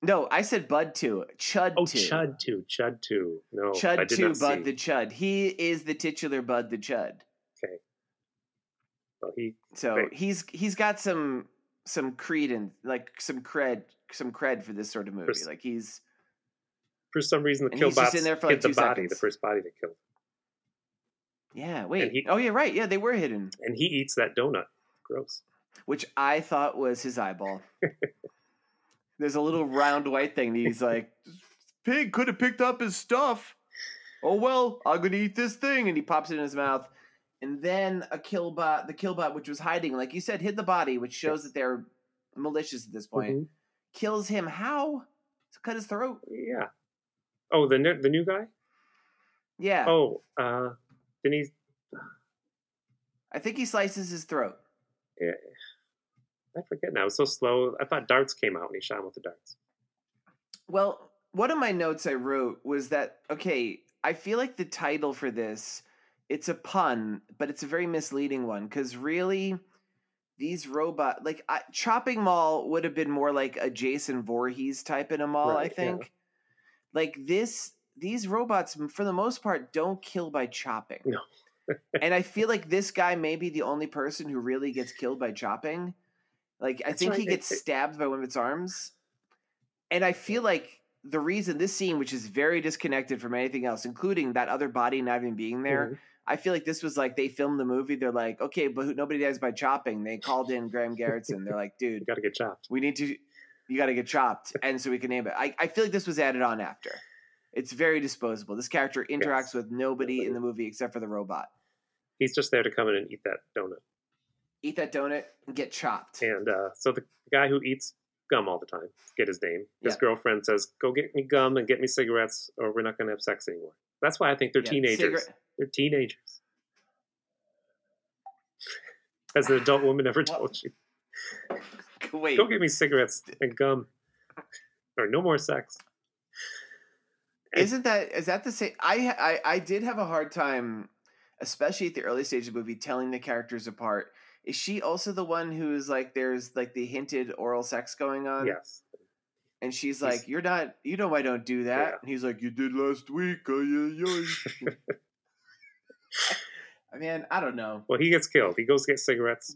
A: No, I said Bud 2. Chud
B: Oh,
A: 2.
B: Chud 2. Chud 2. No,
A: Chud 2, Bud
B: see.
A: the Chud. He is the titular Bud the Chud.
B: Okay. Well, he
A: So
B: Great.
A: he's he's got some some credence, like some cred, some cred for this sort of movie.
B: Pers-
A: Like he's
B: for some reason the
A: And he's just in there for,
B: hit the body, the first body they killed,
A: yeah. Wait.
B: he-
A: oh yeah, right. Yeah, they were hidden,
B: and he eats that donut. Gross.
A: which I thought was his eyeball. There's a little round white thing. That he's like, pig could have picked up his stuff. Oh well, I'm gonna eat this thing, and he pops it in his mouth. And then a killbot, the killbot, which was hiding, like you said, hid the body, which shows that they're malicious at this point.
B: Mhm.
A: Kills him. How? To cut his throat.
B: Yeah. Oh, the new, the new guy.
A: Yeah.
B: Oh, uh, didn't he?
A: I think he slices his throat.
B: Yeah, I forget now. It was so slow. I thought darts came out and he shot him with the darts.
A: Well, one of my notes I wrote was that okay, I feel like the title for this it's a pun, but it's a very misleading one because really these robot like I, chopping mall would have been more like a Jason Voorhees type in a mall, I
B: Right, yeah.
A: think. Like this these robots for the most part don't kill by chopping.
B: No.
A: and I feel like this guy may be the only person who really gets killed by chopping. Like I think he gets
B: it-
A: stabbed by one of its arms. And I feel like the reason this scene, which is very disconnected from anything else, including that other body not even being there,
B: Mhm.
A: I feel like this was like they filmed the movie. They're like, okay, but nobody dies by chopping. They called in Graham Garrettson. They're like,
B: You
A: dude,
B: got to get chopped.
A: we need to, you got to get chopped, and so we can name it. I, I feel like this was added on after. It's very disposable. This character interacts
B: Yes.
A: with nobody in the movie except for the robot.
B: He's just there to come in and eat that donut.
A: Eat that donut and get chopped.
B: And uh, so the guy who eats gum all the time, get his name. His
A: Yeah.
B: girlfriend says, "Go get me gum and get me cigarettes, or we're not going to have sex anymore." That's why I think they're
A: Yeah,
B: teenagers.
A: cigarette-
B: They're teenagers. Has an adult woman ever told you?
A: Wait,
B: Go get me cigarettes and gum, or no more sex.
A: isn't that is that the same? I I I did have a hard time, especially at the early stage of the movie, telling the characters apart. Is she also the one who's like there's like the hinted oral sex going on?
B: Yes.
A: And she's
B: He's-
A: like, "You're not. You know I don't do that."
B: Yeah.
A: And he's like, "You did last week." Ay, ay, ay." I mean, I don't know,
B: Well, he gets killed. He goes get cigarettes.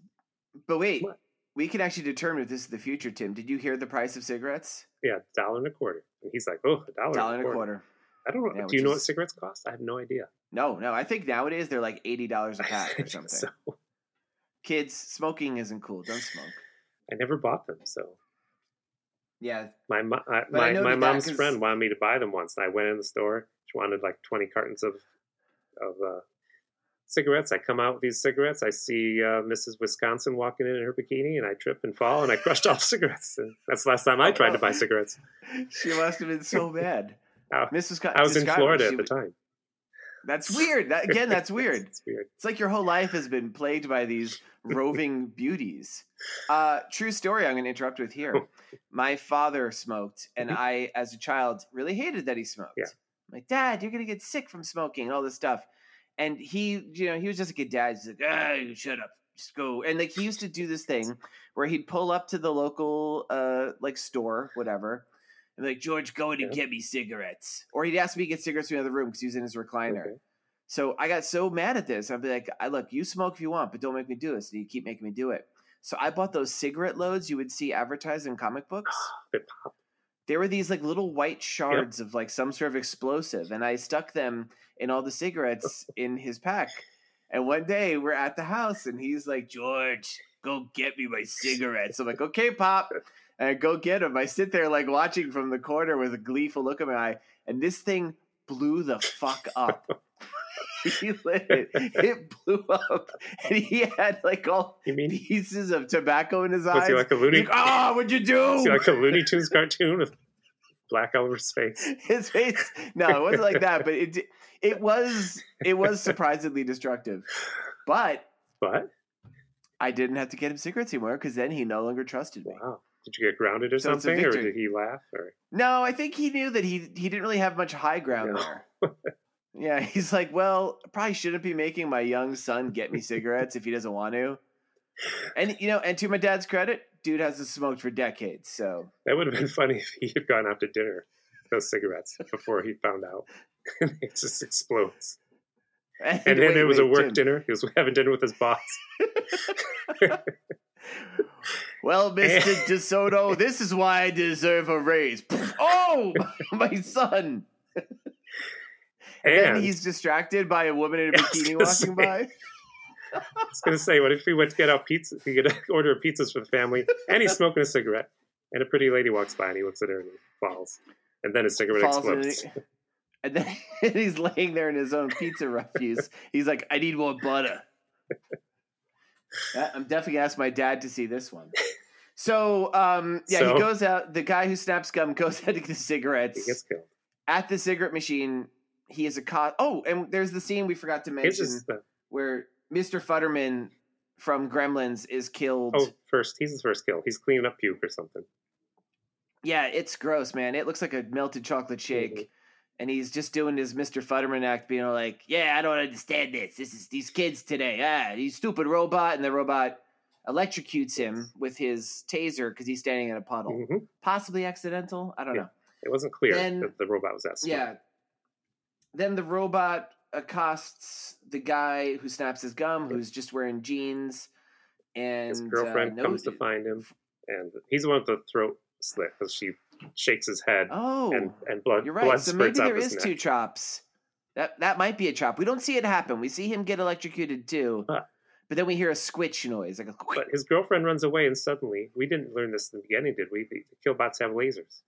A: but wait,
B: What?
A: we can actually determine if this is the future. Tim, did you hear the price of cigarettes?
B: Yeah, dollar and a quarter. And he's like, "Oh, a dollar,
A: Dollar and a quarter.
B: I don't know.
A: Yeah,
B: Do you know what cigarettes cost? I have no idea.
A: No, no. I think nowadays they're like eighty dollars a pack or something.
B: so.
A: Kids, smoking isn't cool. Don't smoke.
B: I never bought them, so
A: Yeah,
B: my mo- I,
A: But I
B: my my
A: that
B: mom's
A: 'cause-
B: friend wanted me to buy them once, and I went in the store. She wanted like twenty cartons of of uh, cigarettes. I come out with these cigarettes. I see uh, Mrs. Wisconsin walking in in her bikini, and I trip and fall, and I crushed all cigarettes. And that's the last time I tried to buy cigarettes.
A: she must have been so bad.
B: Oh,
A: Mrs. Co-
B: I was in Florida at the time.
A: That's weird. That, again, that's weird.
B: it's weird.
A: It's like your whole life has been plagued by these roving beauties. Uh, true story. I'm going to interrupt with here. My father smoked, and
B: Mhm.
A: I, as a child, really hated that he smoked.
B: Yeah.
A: I'm like, Dad, you're gonna get sick from smoking and all this stuff. And he, you know, he was just a good dad. He's like, ah, you shut up, just go. And like he used to do this thing where he'd pull up to the local uh like store, whatever, and like, George, go in and get me cigarettes. Or he'd ask me to get cigarettes from the other room because he was in his recliner.
B: Okay.
A: So I got so mad at this. I'd be like, I look, you smoke if you want, but don't make me do this. And you keep making me do it. So I bought those cigarette loads you would see advertised in comic books.
B: They pop.
A: There were these like little white shards of like some sort of explosive, and I stuck them in all the cigarettes in his pack. And one day we're at the house, and he's like, George, go get me my cigarettes. I'm like, okay, Pop. And go get him. I sit there like watching from the corner with a gleeful look in my eye, and this thing blew the fuck up. he lit it. It blew up, and he had like all
B: You mean
A: pieces of tobacco in his
B: was
A: eyes.
B: he like a Looney?
A: Like, oh, what'd you
B: was he like a Looney Tunes cartoon with Black Elmer's face?
A: His face. No, it wasn't like that, but it it was it was surprisingly destructive. But
B: But
A: I didn't have to get him cigarettes anymore because then he no longer trusted me.
B: wow, did you get grounded or
A: So
B: something, or did he laugh? Or
A: No, I think he knew that he he didn't really have much high ground
B: No.
A: there. Yeah, he's like, well, probably shouldn't be making my young son get me cigarettes if he doesn't want to. And you know, and to my dad's credit, dude hasn't smoked for decades, so
B: that would have been funny if he had gone out to dinner with those cigarettes before he found out, it just explodes. And then
A: wait,
B: it was a work
A: Tim.
B: dinner. He was having dinner with his boss.
A: Well, Mr. DeSoto, this is why I deserve a raise. oh, my son. And
B: And
A: he's distracted by a woman in a bikini walking
B: say.
A: by.
B: I was going to say, what if he went to get out pizza? He could order pizzas for the family, and he's smoking a cigarette, and a pretty lady walks by, and he looks at her and he falls, and then his cigarette
A: Falls
B: explodes.
A: And then he's laying there in his own pizza refuse. He's like, I need more butter. I'm definitely gonna ask my dad to see this one. So, um, yeah,
B: So-
A: he goes out. The guy who snaps gum goes out to get the cigarettes.
B: He gets killed.
A: At the cigarette machine, he is a cop. Oh, and there's the scene we forgot to mention
B: the,
A: where Mr. Futterman from Gremlins is killed.
B: oh, first he's the first kill. He's cleaning up puke or something.
A: Yeah, it's gross, man. It looks like a melted chocolate shake.
B: Mhm.
A: And he's just doing his Mr. Futterman act, being like, Yeah, I don't understand this. This is these kids today. Ah, you stupid robot. And the robot electrocutes him with his taser because he's standing in a puddle.
B: Mhm.
A: Possibly accidental. I don't
B: Yeah.
A: know.
B: It wasn't clear
A: Then-
B: that the robot was that smart.
A: Yeah. Then the robot accosts the guy who snaps his gum, who's just wearing jeans. And
B: His girlfriend
A: uh,
B: comes to find him, and he's the one with the throat slit because she shakes his head,
A: Oh,
B: and, and blood,
A: You're right.
B: blood
A: So maybe there is two chops. That that might be a chop. We don't see it happen. We see him get electrocuted too,
B: Huh.
A: but then we hear a squitch noise, like a.
B: But his girlfriend runs away, and suddenly we didn't learn this in the beginning, did we? The killbots have lasers.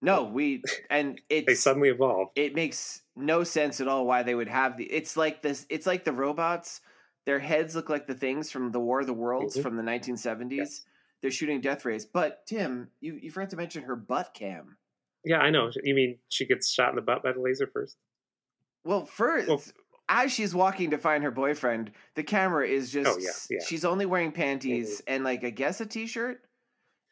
A: no, we and
B: it
A: They
B: suddenly evolve.
A: it makes no sense at all why they would have the. It's like this. It's like the robots. Their heads look like the things from the War of the Worlds
B: Mhm.
A: from the 1970s.
B: Yes.
A: They're shooting death rays. But Tim, you you forgot to mention her butt cam.
B: Yeah, I know. You mean she gets shot in the butt by the laser first?
A: Well, first,
B: Well-
A: as she's walking to find her boyfriend, the camera is just.
B: Oh, yeah, yeah.
A: She's only wearing panties and, like, I guess a t shirt.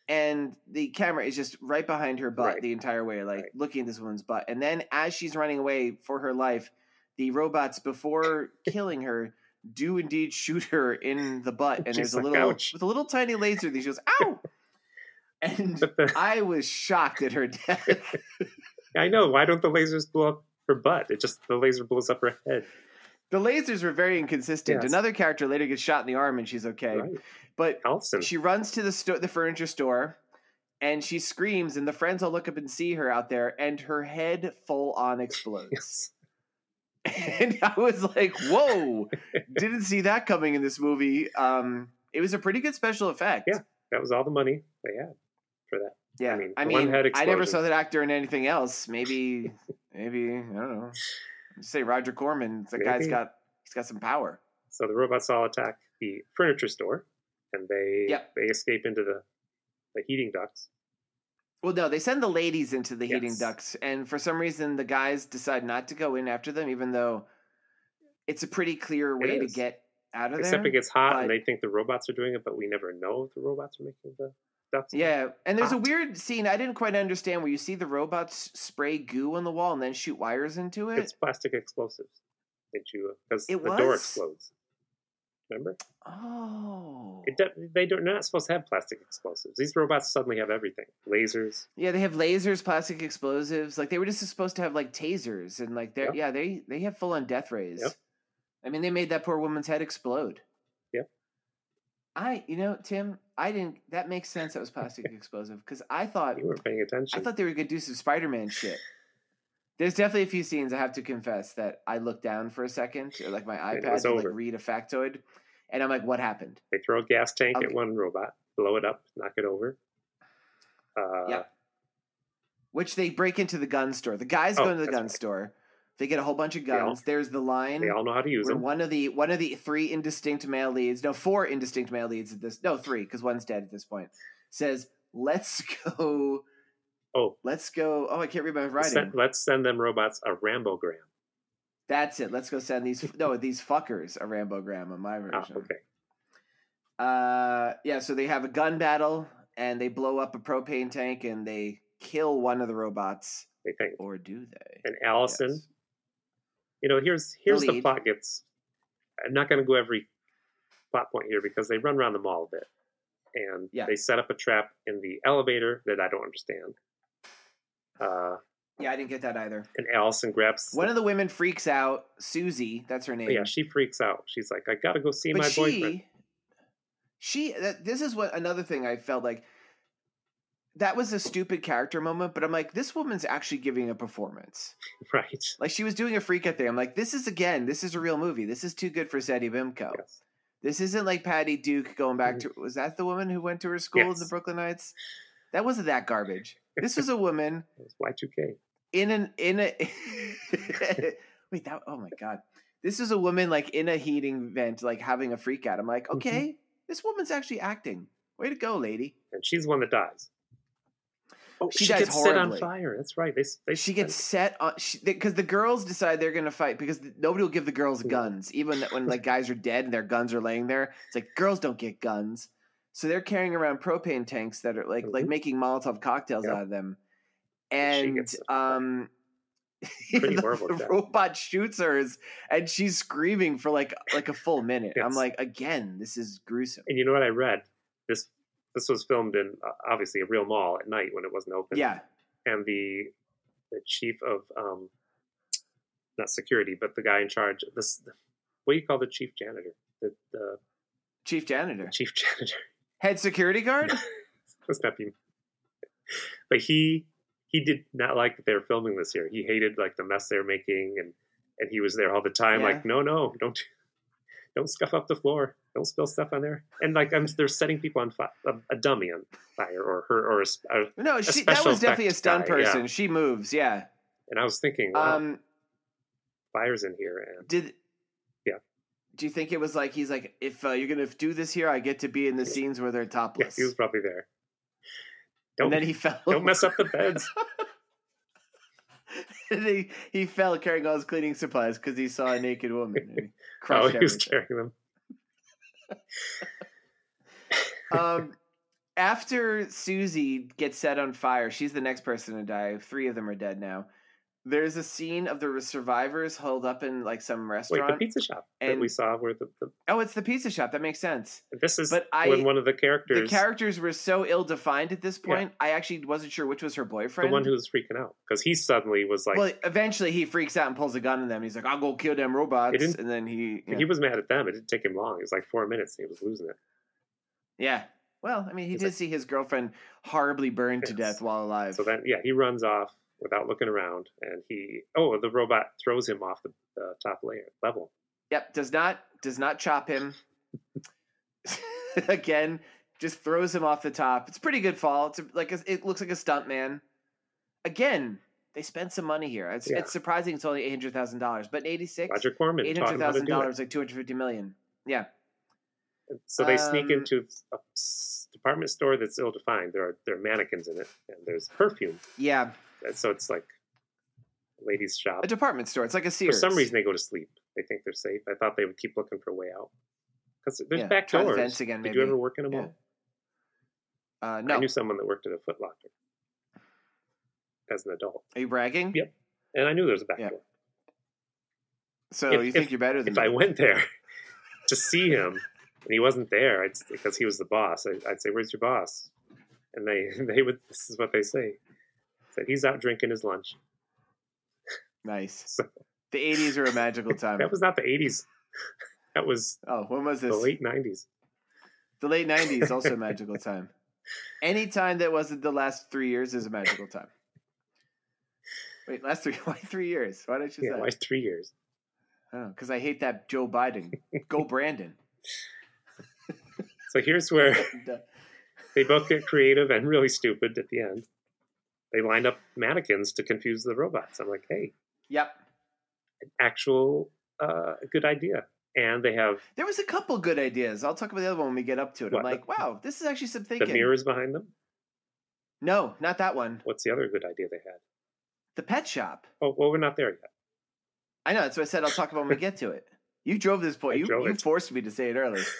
A: And the camera is just right behind her butt
B: Right.
A: the entire way, like
B: Right.
A: looking at this woman's butt. And then as she's running away for her life, the robots, before killing her, do indeed shoot her in the butt. And
B: She's
A: there's a little, with a little tiny laser, that she goes, ow! And I was shocked at her death.
B: I know. Why don't the lasers blow up her butt? It just the laser blows up her head.
A: The lasers were very inconsistent.
B: Yes.
A: Another character later gets shot in the arm and she's okay.
B: Right.
A: But
B: Allison.
A: she runs to the sto- the furniture store and she screams and the friends all look up and see her out there and her head full on explodes.
B: Yes.
A: and I was like, "Whoa. Didn't see that coming in this movie." Um it was a pretty good special effect.
B: Yeah. That was all the money they had for that.
A: Yeah.
B: I mean,
A: I mean, I never saw that actor in anything else. Maybe maybe I don't know. Just say Roger Corman. The guy's got he's got some power.
B: So the robots all attack the furniture store, and they
A: Yep.
B: they escape into the the heating ducts.
A: Well, no, they send the ladies into the heating
B: Yes.
A: ducts, and for some reason, the guys decide not to go in after them, even though it's a pretty clear way to get out of
B: Except
A: there.
B: Except it gets hot,
A: but-
B: and they think the robots are doing it, but we never know if the robots are making the That's
A: Yeah, and there's a weird scene I didn't quite understand where you see the robots spray goo on the wall and then shoot wires into it.
B: It's plastic explosives that you because the
A: It
B: door explodes. Remember?
A: oh,
B: It de- they don't. They're not supposed to have plastic explosives. These robots suddenly have everything: lasers.
A: yeah, they have lasers, plastic explosives. Like they were just supposed to have like tasers and like they're
B: Yep.
A: yeah they they have full on death rays.
B: Yep.
A: I mean, they made that poor woman's head explode.
B: Yep.
A: I you know Tim, I didn't. That makes sense. That was plastic explosive because I thought
B: You weren't paying attention.
A: I thought they were gonna do some Spider-Man shit. There's definitely a few scenes I have to confess that I looked down for a second, or like my iPad to like read a factoid, and I'm like, "What happened?"
B: they throw a gas tank
A: Okay.
B: at one robot, blow it up, knock it over. Uh,
A: Yeah. Which they break into the gun store. The guys
B: Oh,
A: go into the gun
B: right.
A: store. They get a whole bunch of
B: They all-
A: guns. There's the line
B: They all know how to use them.
A: one of the one of the three indistinct male leads, no, four indistinct male leads at this, no, three because one's dead at this point. Says, "Let's go,
B: Oh,
A: let's go." Oh, I can't read my writing.
B: send, let's send them robots a Rambogram.
A: That's it. Let's go send these no these fuckers a Rambogram on my
B: Ah,
A: version.
B: okay.
A: Uh, yeah. So they have a gun battle and they blow up a propane tank and they kill one of the robots,
B: They think.
A: or do they?
B: And Allison,
A: Yes.
B: you know, here's here's the,
A: lead.
B: plot gets. I'm not going to go every plot point here because they run around the mall a bit, and
A: Yeah.
B: they set up a trap in the elevator that I don't understand. Uh,
A: Yeah, I didn't get that either.
B: and Allison grabs.
A: One of the women freaks out. Susie, that's her name.
B: Yeah, she freaks out. She's like, "I got to go see
A: but
B: my
A: she,
B: boyfriend."
A: she, that, this is what another thing I felt like. That was a stupid character moment, but I'm like, this woman's actually giving a performance.
B: Right.
A: Like she was doing a freak out thing. I'm like, this is again, this is a real movie. This is too good for Seddy Bimco.
B: Yes.
A: This isn't like Patty Duke going back to was that the woman who went to her school in the
B: Mm-hmm.
A: Brooklyn Heights? That wasn't that garbage. This was a woman
B: It Y2K.
A: in an in a wait that oh my god. This is a woman like in a heating vent, like having a freak out. I'm like,
B: Mhm.
A: okay, this woman's actually acting. Way to go, lady.
B: And she's the one that dies. Oh,
A: She
B: she, gets set on fire. That's right. They, they
A: She gets set on because the girls decide they're going to fight because nobody will give the girls guns, even when like guys are dead and their guns are laying there. It's like girls don't get guns, so they're carrying around propane tanks that are like like
B: Mhm.
A: making Molotov cocktails
B: Yep.
A: out of them, and um.
B: Pretty
A: the,
B: horrible
A: the robot shoots her, and she's screaming for like like a full minute. I'm like, again, this is gruesome.
B: And you know what I read? This this was filmed in uh, obviously a real mall at night when it wasn't open.
A: Yeah,
B: And the the chief of um, not security, but the guy in charge. This what do you call the chief janitor? The, the
A: chief janitor,
B: chief janitor.
A: Head security guard.
B: That's not be. But he he did not like that they were filming this here. He hated like the mess they were making, and and he was there all the time.
A: Yeah.
B: Like, no, no, don't don't scuff up the floor. Don't spill stuff on there. And like, I'm they're setting people on fire, a, a dummy on fire, or her, or a, a-
A: No, she, that
B: special
A: was definitely a stunt
B: guy, yeah.
A: person. She moves, yeah.
B: And I was thinking, wow,
A: Um,
B: fires in here, and
A: did
B: Yeah.
A: Do you think it was like he's like, if uh, you're gonna do this here, I get to be in the scenes where they're
B: yeah,
A: topless,
B: he was probably there.
A: and
B: Don't
A: then he fell.
B: don't mess up the beds.
A: and he he fell carrying all his cleaning supplies because he saw a naked woman. And he
B: oh, he was
A: everything.
B: carrying them.
A: um, after Susie gets set on fire, she's the next person to die. Three of them are dead now. There's a scene of the survivors held up in like some
B: Wait,
A: restaurant.
B: the pizza shop that we saw where the, the
A: oh, it's the pizza shop. That makes sense.
B: this is
A: But I-
B: when one of the characters,
A: The characters were so ill defined at this point. I actually wasn't sure which was her boyfriend, the
B: one who was freaking out because he suddenly was like,
A: well, eventually he freaks out and pulls a gun on them. He's like, "I'll go kill them robots," and then he, yeah.
B: he was mad at them. It didn't take him long. It was like four minutes. and He was losing it.
A: yeah. Well, I mean, he
B: He's
A: did
B: like-
A: see his girlfriend horribly burned to death while alive.
B: So then, yeah, he runs off without looking around, and he oh, the robot throws him off the, the top layer level.
A: Yep, does not does not chop him. Again, just throws him off the top. It's a pretty good fall. It's a, like a, it looks like a stunt man. Again, they spent some money here. It's,
B: Yeah.
A: it's surprising it's only eight hundred thousand dollars, but in eighty six,
B: Roger Corman
A: eight hundred
B: him how to
A: thousand dollars, like two hundred fifty million. Yeah,
B: So they sneak
A: Um,
B: into a department store that's ill defined. There are there are mannequins in it, and there's perfume.
A: yeah,
B: so it's like a ladies' shop.
A: a department store. It's like a
B: series.
A: For
B: some reason, they go to sleep. They think they're safe. I thought they would keep looking for a way out because there's
A: Yeah,
B: back doors.
A: vents again,
B: Did you ever work in a
A: Yeah.
B: mall?
A: Uh, no.
B: I knew someone that worked at a Foot Locker as an adult.
A: Are you bragging?
B: Yep. And I knew there was a back
A: Yeah.
B: door.
A: So
B: If-
A: you think
B: if-
A: you're better than
B: If
A: me?
B: I went there to see him and he wasn't there, I'd, because he was the boss, I, I'd say, "Where's your boss?" And they they would. This is what they say. He's out drinking his lunch.
A: Nice.
B: So
A: The 80s are a magical time.
B: that was not the '80s. That was
A: oh, when was this?
B: the late '90s.
A: The late 90s, also a magical time. Any time that wasn't the last three years is a magical time. Wait, last three? Why three years? Why did you
B: Yeah,
A: say?
B: why three years?
A: Because I hate that Joe Biden. Go Brandon.
B: So here's where they both get creative and really stupid at the end. They lined up mannequins to confuse the robots. I'm like, hey,
A: yep.
B: actual uh, good idea. And they have
A: There was a couple good ideas. I'll talk about the other one when we get up to it.
B: What,
A: I'm like,
B: the-
A: wow, this is actually some thinking.
B: the mirrors behind them.
A: No, not that one.
B: What's the other good idea they had?
A: The pet shop.
B: Oh, well, we're not there yet.
A: I know. That's what I said. I'll talk about when we get to it. You drove this point.
B: I
A: You, you forced me to say it early.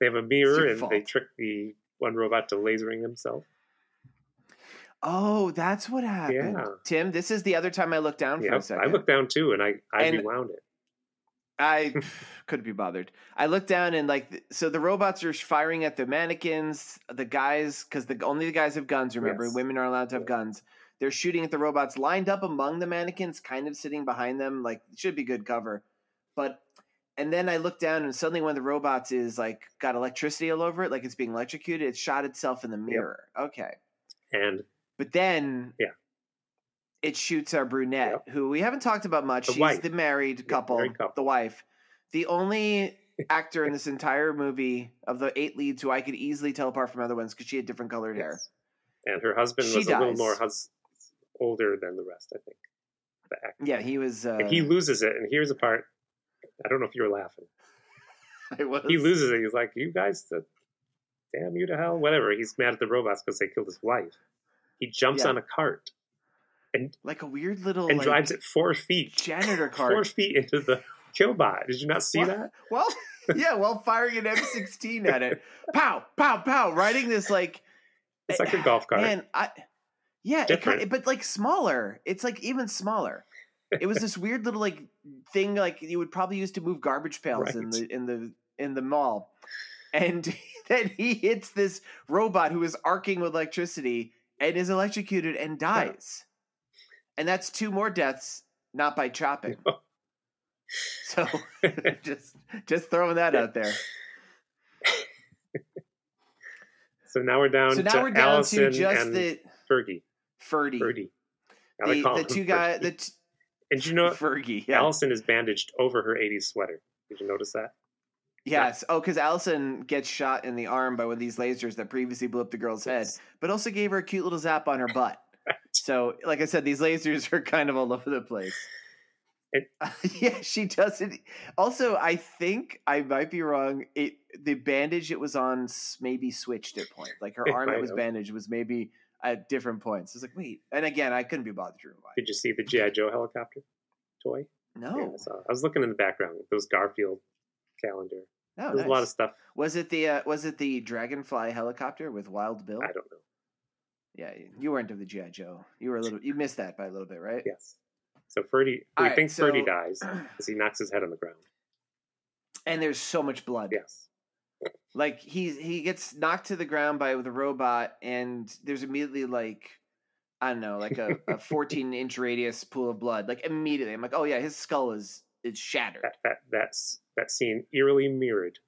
B: They have a mirror and they trick the one robot to lasering himself.
A: Oh, that's what happened.
B: Yeah.
A: Tim, this is the other time I looked down for a second.
B: I looked down too, and I I
A: And-
B: rewound it.
A: I couldn't be bothered. I looked down and like, so the robots are firing at the mannequins, the guys, because the only the guys have guns. Remember,
B: Yes.
A: women are allowed to have
B: Yeah.
A: guns. They're shooting at the robots lined up among the mannequins, kind of sitting behind them. Like, it should be good cover, but. And then I look down, and suddenly one of the robots is like got electricity all over it, like it's being electrocuted. It shot itself in the mirror. Okay,
B: And
A: but then
B: Yeah.
A: it shoots our brunette, who we haven't talked about much.
B: The
A: She's
B: wife.
A: the married couple,
B: married couple.
A: the wife. The only actor in this entire movie of the eight leads who I could easily tell apart from other ones because she had different colored hair.
B: and her husband
A: She
B: was a little more hus- older than the rest, I think. The actor.
A: Yeah, he was. Uh,
B: and he loses it. And here's a part. I don't know if you were laughing.
A: it was
B: He loses it. He's like, "You guys, the, damn you to hell!" Whatever. He's mad at the robots because they killed his wife. He jumps
A: Yeah.
B: on a cart and
A: like a weird little
B: and
A: like,
B: drives it four feet,
A: janitor cart four
B: feet into the killbot. Did you not see
A: What?
B: that?
A: Well, yeah, while firing an M16 at it, pow, pow, pow, riding this like
B: It's like a eh, golf cart.
A: Man, I yeah, it but like smaller. It's like even smaller. It was this weird little like thing like you would probably use to move garbage pails in the in the in the mall. And then he hits this robot who is arcing with electricity and is electrocuted and dies. And that's two more deaths not by chopping. So just just throwing that out there.
B: so now we're down
A: So now
B: to
A: we're down
B: Allison
A: to just
B: and
A: the
B: Fergie.
A: Ferdy.
B: Like
A: The, the two guys the t-
B: And you know?
A: Fergie. Yeah.
B: Allison is bandaged over her 80s sweater. Did you notice that?
A: Yes. Oh, because Allison gets shot in the arm by one of these lasers that previously blew up the girl's head, but also gave her a cute little zap on her butt.
B: Right.
A: So, like I said, these lasers are kind of all over the place.
B: It-
A: yeah, she doesn't. Also, I think I might be wrong. It the bandage it was on maybe switched at point. Like her arm that was bandaged was maybe at different points. It's like, wait. And again, I couldn't be bothered to rewind.
B: Did you see the G.I. Joe helicopter toy?
A: No,
B: Yeah, I. I was looking in the background. Those Garfield calendar.
A: no.
B: There's a lot of stuff.
A: Was it the uh, was it the Dragonfly helicopter with Wild Bill?
B: I don't know.
A: Yeah, you weren't of the GI Joe. You were a little. You missed that by a little bit, right?
B: Yes. So Ferdy, we
A: right,
B: think
A: so-
B: Ferdy dies because he knocks his head on the ground.
A: And there's so much blood.
B: Yes.
A: Like he he gets knocked to the ground by the robot, and there's immediately like I don't know, like a, a 14 inch radius pool of blood. Like immediately, I'm like, oh yeah, his skull is is shattered.
B: That that that's that scene eerily mirrored.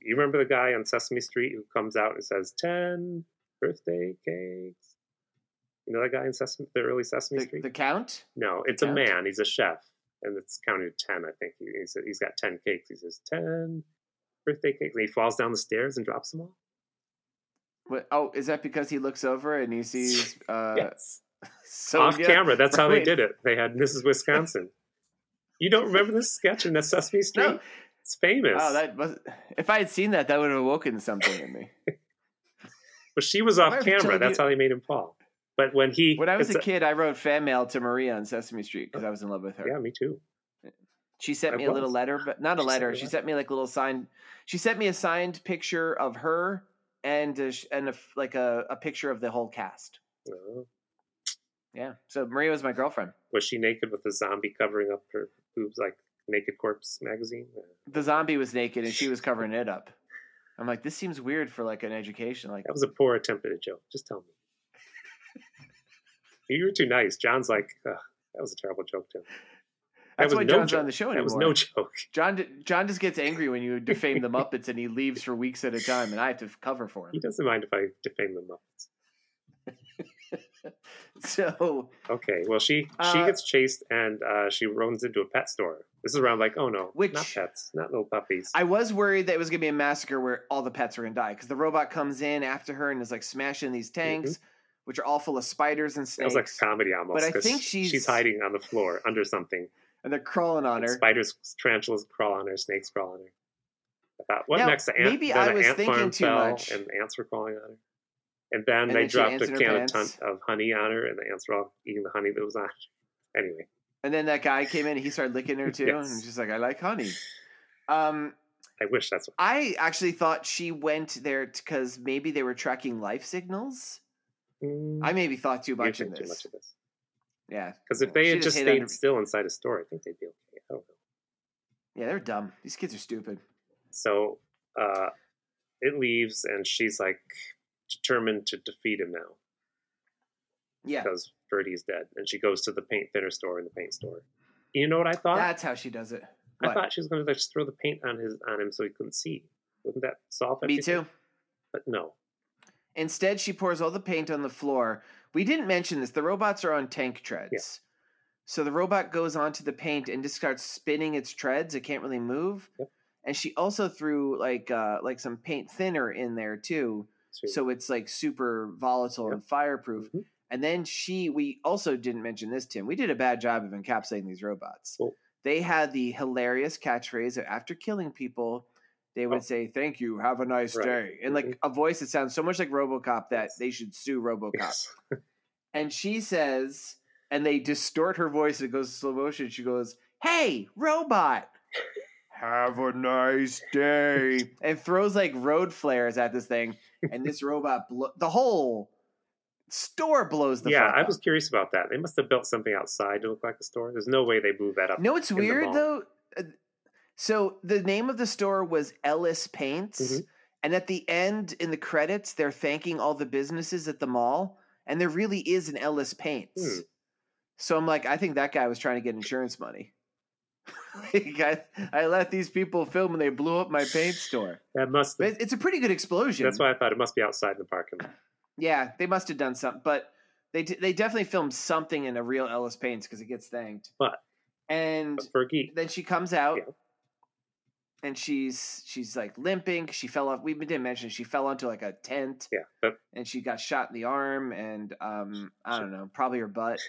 B: You remember the guy on Sesame Street who comes out and says ten birthday cakes? You know that guy in Sesame, the early Sesame
A: The,
B: Street?
A: the count.
B: no, it's a
A: Count?
B: man. He's a chef, and it's counted to ten. I think he, he's he's got ten cakes. He says ten birthday cakes, and he falls down the stairs and drops them all.
A: What, oh, is that because he looks over and he sees uh,
B: yes,
A: Sonia?
B: off camera. That's how they did it. They had Mrs. Wisconsin. you don't remember this sketch in the Sesame Street?
A: No.
B: It's famous.
A: Oh, that was. If I had seen that, that would have awoken something in me.
B: but she was off camera. That's
A: you-
B: how they made him fall. But when he
A: When I was a kid, I wrote fan mail to Maria on Sesame Street because I was in love with her.
B: yeah, me too.
A: She sent
B: I
A: me a little letter, but not a
B: She
A: letter.
B: a
A: She sent me like a little signed. She sent me a signed picture of her and a, and a, like a, a picture of the whole cast.
B: Oh.
A: Yeah. So Maria was my girlfriend.
B: Was she naked with a zombie covering up her boobs like Naked Corpse magazine?
A: The zombie was naked and she was covering it up. I'm like, this seems weird for like an education. Like
B: that was a poor attempt at a joke. Just tell me. you were too nice. John's like, that was a terrible joke.
A: That That's why no John's joke. on the show anymore.
B: That was no joke.
A: John John just gets angry when you defame the Muppets and he leaves for weeks at a time, and I have to cover for him.
B: He doesn't mind if I defame the Muppets.
A: so
B: okay, well she she uh, gets chased and uh, she runs into a pet store. This is around like oh no, which not pets, not little puppies.
A: I was worried that it was gonna be a massacre where all the pets are gonna die because the robot comes in after her and is like smashing these tanks. Mm-hmm. Which are all full of spiders and snakes.
B: It was like a comedy almost. But I think she's she's hiding on the floor under something,
A: and they're crawling on
B: and
A: her.
B: Spiders, tarantulas crawl on her. Snakes crawl on her. I thought, what
A: now,
B: next?
A: The ant, maybe I was thinking too much.
B: And ants were crawling on her. And then and they dropped a can of, ton, of honey on her, and the ants were all eating the honey that was on her. Anyway.
A: And then that guy came in, and he started licking her too, yes. and she's like, "I like honey." Um,
B: I wish that's. What...
A: I actually thought she went there because maybe they were tracking life signals. Mm, I maybe thought too much, of this. too much of this. Yeah,
B: because if they had just, just stayed under... still inside a store, I think they'd be okay. I don't know.
A: Yeah, they're dumb. These kids are stupid.
B: So uh, it leaves, and she's like, determined to defeat him now.
A: Yeah.
B: Because Birdie's dead. And she goes to the paint thinner store in the paint store. You know what I thought?
A: That's how she does it. What?
B: I thought she was going to just throw the paint on his on him so he couldn't see. Wouldn't that solve everything?
A: Me too.
B: But no.
A: Instead, she pours all the paint on the floor. We didn't mention this. The robots are on tank treads. Yeah. So the robot goes onto the paint and just starts spinning its treads. It can't really move. Yep. And she also threw like uh, like some paint thinner in there too, Sweet. So it's like super volatile yep. and fireproof. Mm-hmm. And then she, we also didn't mention this, Tim. We did a bad job of encapsulating these robots. Cool. They had the hilarious catchphrase that after killing people, they would oh. say, Thank you, have a nice right. day. And like mm-hmm. a voice that sounds so much like Robocop that they should sue Robocop. Yes. and she says, and they distort her voice, And it goes to slow motion. She goes, Hey, robot have a nice day, and throws like road flares at this thing, and this robot, blo- the whole store blows the.
B: Yeah, I was curious about that. They must have built something outside to look like a store. There's no way they blew that up.
A: No, it's weird though. Uh, so the name of the store was Ellis Paints, mm-hmm. and at the end in the credits, they're thanking all the businesses at the mall, and there really is an Ellis Paints. Hmm. So I'm like, I think that guy was trying to get insurance money. like I, I let these people film and they blew up my paint store.
B: That must.
A: Have, it's a pretty good explosion.
B: That's why I thought it must be outside in the parking lot.
A: Yeah, they must have done something, but they they definitely filmed something in a real Ellis Paints because it gets thanked.
B: But
A: and
B: but for geek.
A: then she comes out. Yeah. And she's she's like limping. She fell off. We didn't mention she fell onto like a tent.
B: Yeah, but,
A: and she got shot in the arm, and um, I don't know, probably her butt.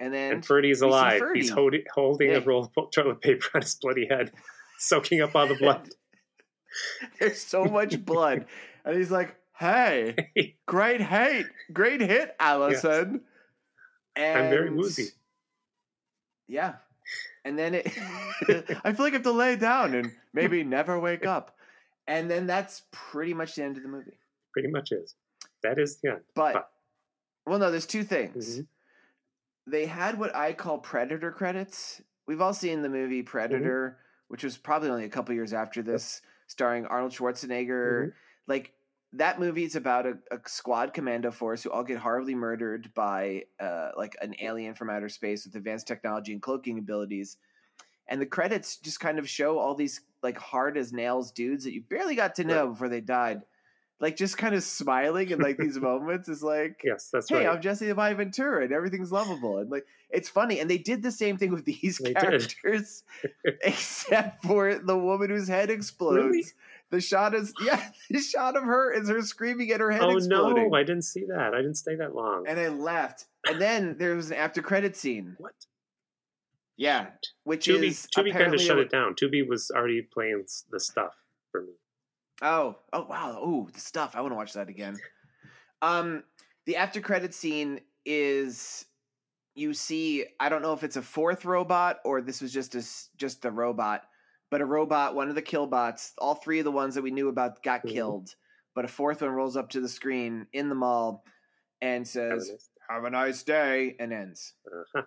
A: And then
B: and Ferdy's alive. Ferdy. He's holding holding a roll of toilet paper on his bloody head, soaking up all the blood.
A: There's so much blood, and he's like, "Hey, great hit, great hit, Allison."
B: Yes. And I'm very woozy.
A: Yeah, and then it, I feel like I have to lay down and maybe never wake up, and then that's pretty much the end of the movie.
B: Pretty much is. That is yeah.
A: But, but. well, no, there's two things. Mm-hmm they had what I call Predator credits. We've all seen the movie mm-hmm. Predator, mm-hmm. which was probably only a couple years after this, starring Arnold Schwarzenegger. Mm-hmm. Like that movie is about a, a, squad commando force who all get horribly murdered by uh, like an alien from outer space with advanced technology and cloaking abilities. And the credits just kind of show all these like hard as nails dudes that you barely got to know right. before they died like just kind of smiling in like these moments is like
B: yes that's
A: hey
B: right.
A: i'm jesse the ventura and everything's lovable. And like it's funny and they did the same thing with these they characters except for the woman whose head explodes. Really? the shot is yeah the shot of her is her screaming at her head
B: oh
A: exploding.
B: no i didn't see that. I didn't stay that long.
A: And i left. And then there was an after credit scene.
B: What?
A: Yeah which
B: Tubi,
A: is
B: Tubi kind of shut it down. Tubi was already playing the stuff for me
A: Oh, oh wow. Oh, the stuff. I want to watch that again. Um, the after credit scene is you see. I don't know if it's a fourth robot or this was just a just a robot, but a robot, one of the killbots, all three of the ones that we knew about got
B: Mhm.
A: killed, but a fourth one rolls up to the screen in the mall and says, "Have a nice day," and ends.
B: uh-huh.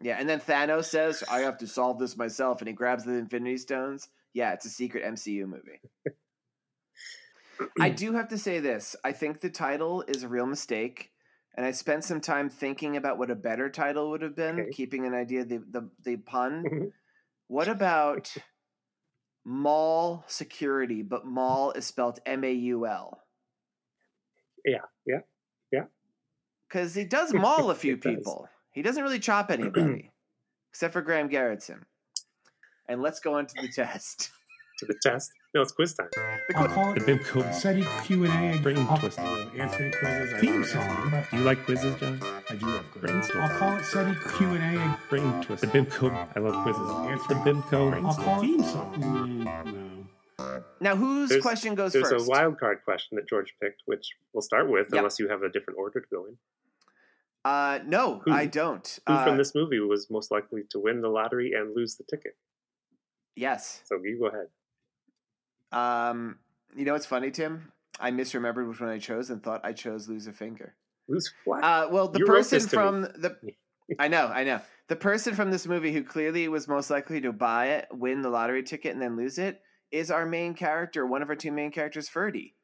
A: Yeah, and then Thanos says, "I have to solve this myself," and he grabs the Infinity Stones. Yeah, it's a secret MCU movie. I do have to say this. I think the title is a real mistake, and I spent some time thinking about what a better title would have been,
B: Okay.
A: keeping an idea the the, the pun.
B: Mhm.
A: what about mall security, but mall is spelled M A U L?
B: Yeah, yeah, yeah.
A: Because he does maul a few
B: It does.
A: people. He doesn't really chop anybody, except for Graham Garrettson. And let's go on to the test.
B: to the test. No, it's quiz time.
D: I'll call
E: The
D: it
E: big cool
D: Seddy Q and A.
E: Brain
D: I'll-
E: twister.
D: Answering quizzes.
E: Theme song. Do you like quizzes, John?
D: I do love quizzes.
E: Brainstorm.
D: I'll call it Seddy Q and A.
E: Brain twist. The Bimco. I love quizzes.
D: Answer.
E: The Bimco
D: I'll call it
E: theme song.
D: Mm, no.
A: Now, whose
B: There's-
A: question goes
B: There's
A: first?
B: a wild card question that George picked, which we'll start with,
A: Yep.
B: unless you have a different order to go in.
A: Uh, no,
B: Who-
A: I don't.
B: Who
A: Uh,
B: from this movie was most likely to win the lottery and lose the ticket?
A: Yes.
B: So you go ahead.
A: Um, you know what's funny, Tim? I misremembered which one I chose and thought I chose lose a finger.
B: Lose what?
A: Uh, well, the
B: You
A: person from the I know, I know. The person from this movie who clearly was most likely to buy it, win the lottery ticket, and then lose it is our main character, one of our two main characters, Ferdy.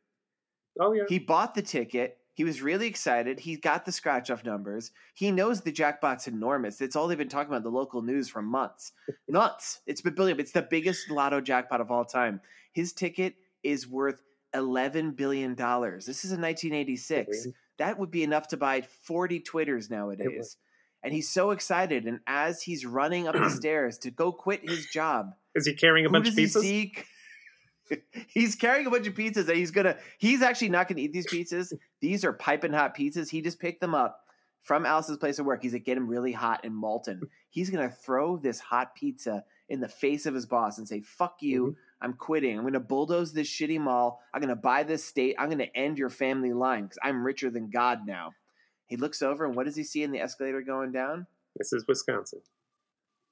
B: oh yeah.
A: He bought the ticket. He was really excited. He got the scratch off numbers. He knows the jackpot's enormous. It's all they've been talking about the local news for months. Nuts. It's been billion. It's the biggest lotto jackpot of all time. His ticket is worth eleven billion dollars. This is in 1986.
B: Billion.
A: That would be enough to buy 40 Twitters nowadays. And he's so excited. And as he's running up the stairs to go quit his job,
B: Is he carrying a bunch of pizzas?
A: he's carrying a bunch of pizzas and he's gonna he's actually not gonna eat these pizzas. These are piping hot pizzas. He just picked them up from Alice's place of work. He's like, get them really hot and molten. He's gonna throw this hot pizza in the face of his boss and say, fuck you,
B: Mm-hmm.
A: I'm quitting. I'm gonna bulldoze this shitty mall. I'm gonna buy this state. I'm gonna end your family line because I'm richer than God now. He looks over and what does he see in the escalator going down?
B: This is Wisconsin.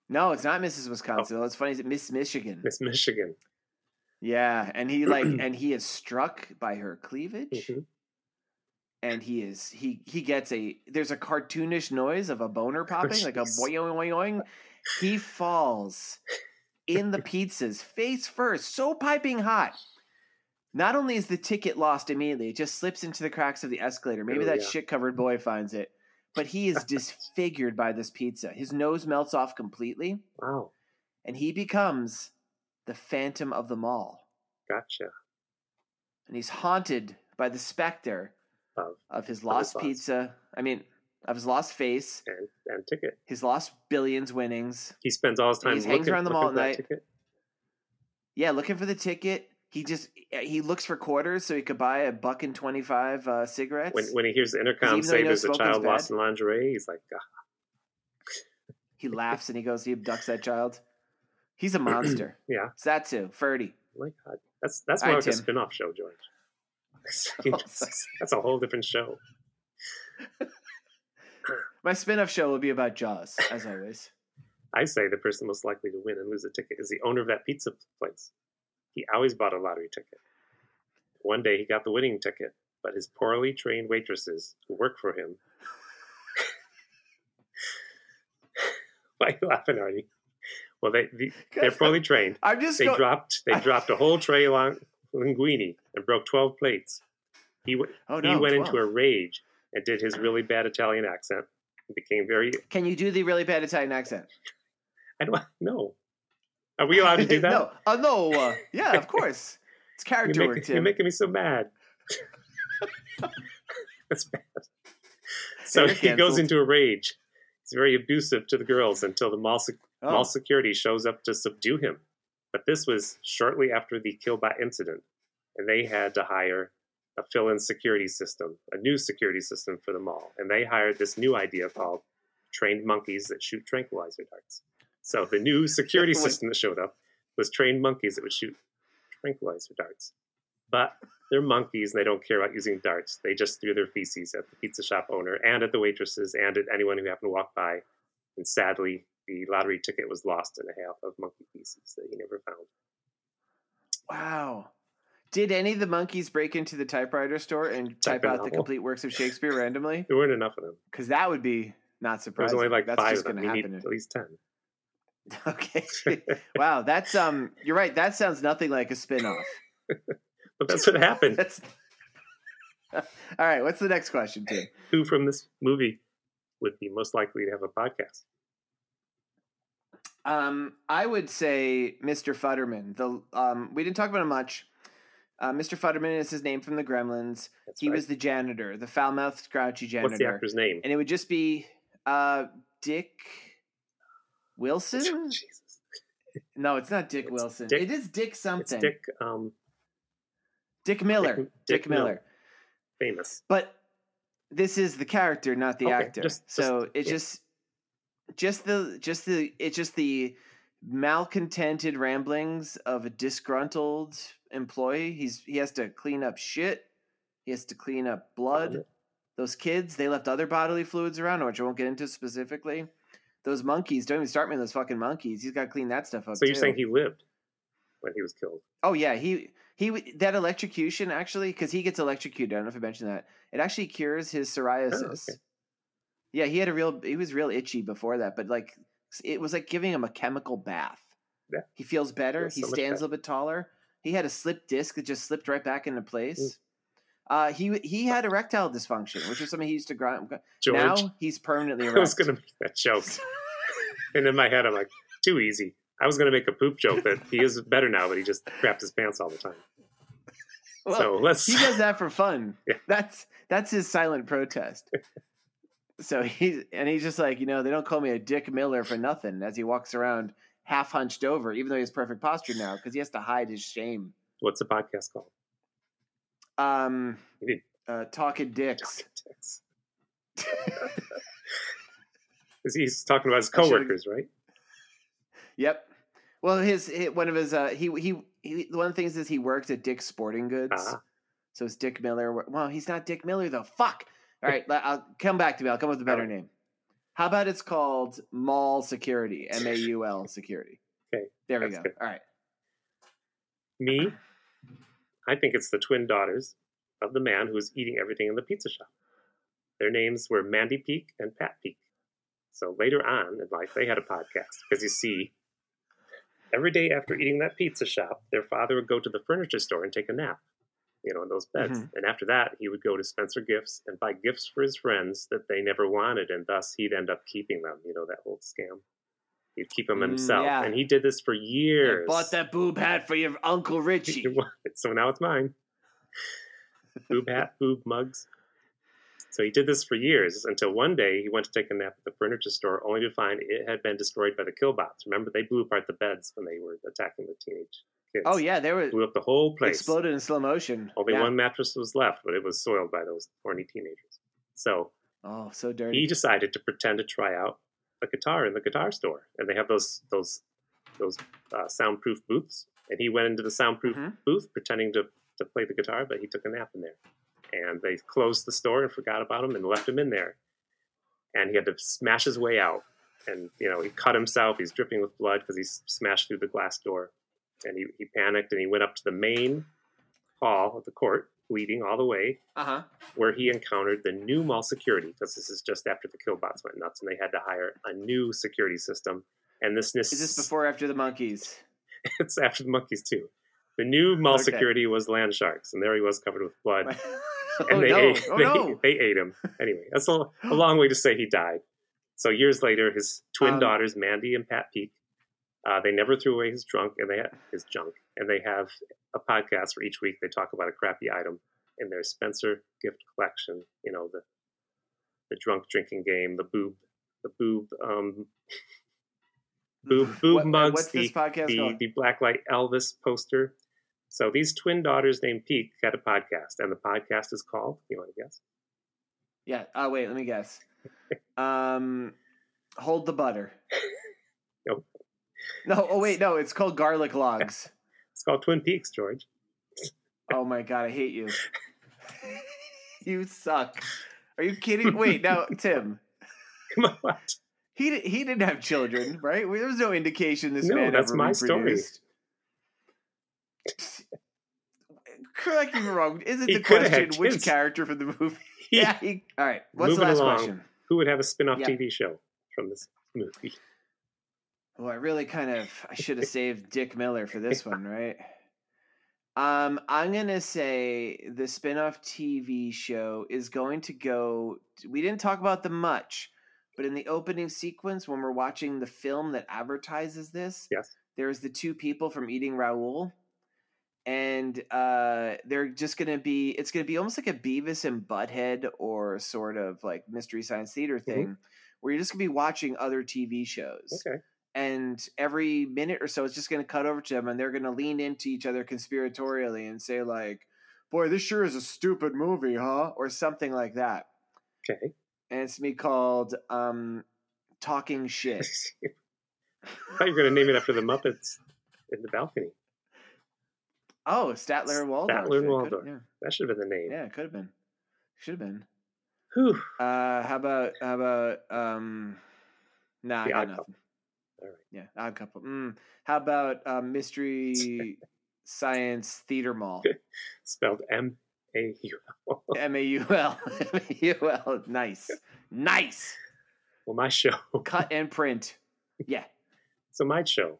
A: No, it's not Mrs. Wisconsin. It's funny is it Miss Michigan.
B: Miss Michigan.
A: Yeah, and he like and he is struck by her cleavage,
B: Mhm.
A: and he is he he gets a there's a cartoonish noise of a boner popping like a boing boing boing. He falls in the pizzas face first, so piping hot. Not only is the ticket lost immediately, it just slips into the cracks of the escalator. Maybe
B: Oh,
A: that
B: yeah.
A: shit covered boy finds it, but he is disfigured by this pizza. His nose melts off completely,
B: Wow.
A: and he becomes the Phantom of the Mall
B: Gotcha.
A: and he's haunted by the specter
B: Of
A: of his
B: his
A: lost
B: lost.
A: pizza. I mean, of his lost face,
B: and and ticket.
A: his lost billions winnings.
B: He spends all his time
A: He hangs
B: looking,
A: around the mall at night.
B: ticket.
A: Yeah, looking for the ticket. He just he looks for quarters so he could buy a buck and twenty five uh, cigarettes.
B: When when he hears the intercom say there's a child lost in lingerie, he's like, ah,
A: he laughs and he goes, he abducts that child. He's a monster.
B: yeah,
A: too, Ferdy.
B: Oh my God, that's that's more like a
A: Tim.
B: spin-off show, George.
A: Oh,
B: that's, a whole different show.
A: My spin-off show will be about Jaws, as always.
B: I say the person most likely to win and lose a ticket is the owner of that pizza place. He always bought a lottery ticket. One day he got the winning ticket, but his poorly trained waitresses who work for him. Why are you laughing, Artie? Well, they, the, they're poorly trained.
A: I'm just
B: They
A: go-
B: dropped they dropped a whole tray of linguine and broke twelve plates. He
A: Oh
B: he went
A: 12.
B: into a rage and did his really bad Italian accent. He became very
A: Can you do the really bad Italian accent?
B: I don't know. Are we allowed to do that?
A: no, uh, no. Uh, yeah, of course. It's
B: you're,
A: character
B: making,
A: work,
B: you're making me so mad. That's bad. So he goes into a rage. He's very abusive to the girls until the mall,
A: Oh.
B: mall security shows up to subdue him. But this was shortly after the Killbot incident, and they had to hire a fill-in security system, a new security system for the mall. And they hired this new idea called trained monkeys that shoot tranquilizer darts. So the new security system that showed up was trained monkeys that would shoot tranquilizer darts. But they're monkeys and they don't care about using darts. They just threw their feces at the pizza shop owner and at the waitresses and at anyone who happened to walk by. And sadly, the lottery ticket was lost in a half of monkey pieces that he never found.
A: Wow. Did any of the monkeys break into the typewriter store and type
B: Type
A: out the complete works of Shakespeare randomly?
B: There weren't enough of them.
A: Because that would be not surprising.
B: only like
A: That's
B: five
A: just going to happen.
B: at least ten.
A: Okay. wow, that's um. You're right. That sounds nothing like a spin-off.
B: But that's what happened.
A: That's all right. What's the next question, Tim?
B: Who from this movie would be most likely to have a podcast?
A: Um, I would say Mr. Futterman. The um, we didn't talk about him much. Uh, Mr. Futterman is his name from the Gremlins.
B: That's
A: he
B: right.
A: was the janitor, the foul-mouthed, grouchy janitor.
B: What's the actor's name?
A: and it would just be uh, Dick Wilson. No, it's not Dick
B: It's
A: Wilson.
B: Dick-
A: it is Dick something.
B: Dick um,
A: Dick Miller.
B: Dick-
A: Dick,
B: Dick
A: Miller.
B: Miller. famous.
A: But this is the character, not the
B: Okay,
A: actor.
B: just-
A: so
B: just-
A: it's
B: yeah.
A: just just the just the it's just the malcontented ramblings of a disgruntled employee. He's he has to clean up shit. He has to clean up blood. Those kids, they left other bodily fluids around, which I won't get into specifically. Those monkeys, don't even start me with those fucking monkeys. He's got to clean that stuff up.
B: So you're
A: too.
B: saying he lived when he was killed?
A: Oh yeah, he he that electrocution actually because he gets electrocuted. I don't know if I mentioned that. It actually cures his oh, psoriasis.
B: okay.
A: Yeah, he had a real. He was real itchy before that, but like it was like giving him a chemical bath.
B: Yeah.
A: He feels better.
B: Feels
A: he
B: so
A: stands a little bit taller. He had a slip disc that just slipped right back into
B: Mm.
A: place. Uh, he he had erectile dysfunction, which was something he used to grind.
B: George,
A: Now he's permanently
B: I was going to make that joke, and in my head, I'm like, too easy. I was going to make a poop joke that he is better now, but he just crapped his pants all the time.
A: Well,
B: so let's.
A: he does that for fun.
B: Yeah.
A: That's that's his silent protest. So he's and he's just like, you know, they don't call me a Dick Miller for nothing as he walks around half hunched over, even though he has perfect posture now, because he has to hide his shame.
B: What's the podcast called?
A: Um uh talking dicks.
B: Text. 'Cause he's talking about his coworkers, right?
A: Yep. Well, his, hi one of his uh he he he one of the things is he worked at Dick's Sporting Goods.
B: Ah.
A: So it's Dick Miller. Well, he's not Dick Miller though. Fuck. All right, I'll come back to me. I'll come up with a better
B: oh.
A: name. How about it's called Mall Security, M A U L Security.
B: Okay,
A: There we go.
B: good.
A: All right.
B: Me, I think it's the twin daughters of the man who was eating everything in the pizza shop. Their names were Mandy Peak and Pat Peak. So later on in life, they had a podcast because you see, every day after eating that pizza shop, their father would go to the furniture store and take a nap, you know, in those beds.
A: Mhm.
B: And after that, he would go to Spencer Gifts and buy gifts for his friends that they never wanted, and thus he'd end up keeping them. You know that old scam. He'd keep them
A: Mm,
B: himself,
A: yeah.
B: and he did this for
A: I
B: years.
A: bought that boob hat for your Uncle Richie.
B: so now it's mine. Boob hat, boob mugs. So he did this for years until one day he went to take a nap at the furniture store only to find it had been destroyed by the killbots. Remember, they blew apart the beds when they were attacking the teenage kids.
A: Oh yeah, they were
B: Blew up the whole place.
A: exploded in slow motion.
B: Only
A: Yeah.
B: one mattress was left, but it was soiled by those horny teenagers. So
A: Oh, so dirty.
B: he decided to pretend to try out a guitar in the guitar store, and they have those those those uh, soundproof booths. And he went into the soundproof
A: Mhm.
B: booth pretending to to play the guitar, but he took a nap in there. And they closed the store and forgot about him and left him in there. And he had to smash his way out. And you know he cut himself. He's dripping with blood because he smashed through the glass door. And he, he panicked and he went up to the main hall of the court, bleeding all the way,
A: Uh huh.
B: where he encountered the new mall security because this is just after the killbots went nuts and they had to hire a new security system. And this
A: Is this before or after the monkeys?
B: it's after the monkeys too. The new mall
A: Okay.
B: security was land sharks, and there he was covered with blood.
A: oh
B: and they
A: no!
B: ate,
A: oh
B: they,
A: no!
B: they ate him. Anyway, that's a, a long way to say he died. So years later, his twin
A: Um,
B: daughters, Mandy and Pat Peak, uh, they never threw away his junk, and they ha- his junk, and they have a podcast where each week they talk about a crappy item in their Spencer gift collection. You know the the drunk drinking game, the boob, the boob, um, boob, boob
A: What-
B: mugs,
A: What's
B: the
A: this podcast
B: the,
A: called?
B: the Blacklight Elvis poster. So these twin daughters named Peak had a podcast, and the podcast is called. You want to guess?
A: Yeah. Oh wait, let me guess. Um, hold the butter.
B: Nope.
A: No. Oh wait, no. It's called garlic logs.
B: It's called Twin Peaks, George.
A: Oh my god, I hate you. you suck. Are you kidding? Wait, now Tim.
B: Come on, what?
A: He di- he didn't have children, right? There was no indication this
B: No,
A: man
B: that's
A: ever
B: my story.
A: reproduced. Correct me if I'm wrong. Isn't
B: He
A: the question which
B: kids.
A: character from the movie? Yeah. He, all right. What's
B: Moving
A: the last
B: along.
A: question?
B: Who would have a spin-off
A: Yeah.
B: TV show from this movie?
A: Well, I really kind of I should have saved Dick Miller for this one, right? Um, I'm gonna say the spin-off TV show is going to go. We didn't talk about them much, but in the opening sequence, when we're watching the film that advertises this,
B: Yes.
A: there's the two people from Eating Raoul, and uh, they're just gonna be. It's gonna be almost like a Beavis and Butthead or sort of like Mystery Science Theater thing, where you're just gonna be watching other TV shows
B: Okay.
A: And every minute or so it's just going to cut over to them and they're going to lean into each other conspiratorially and say like boy this sure is a stupid movie huh or something like that
B: Okay.
A: and it's me called um talking shit
B: I thought you were going to name it after the Muppets in the balcony.
A: oh statler and waldorf
B: Statler and Waldorf.
A: yeah,
B: That should have been the name.
A: yeah it could have been should have been
B: Whew.
A: uh how about how about um nah
B: The
A: i got nothing
B: All right.
A: yeah odd couple mm. how about um mystery science theater mall
B: Spelled M A U L.
A: M A U L. M A U L. Nice. Nice.
B: Well, my show.
A: Cut and print. Yeah.
B: So my show,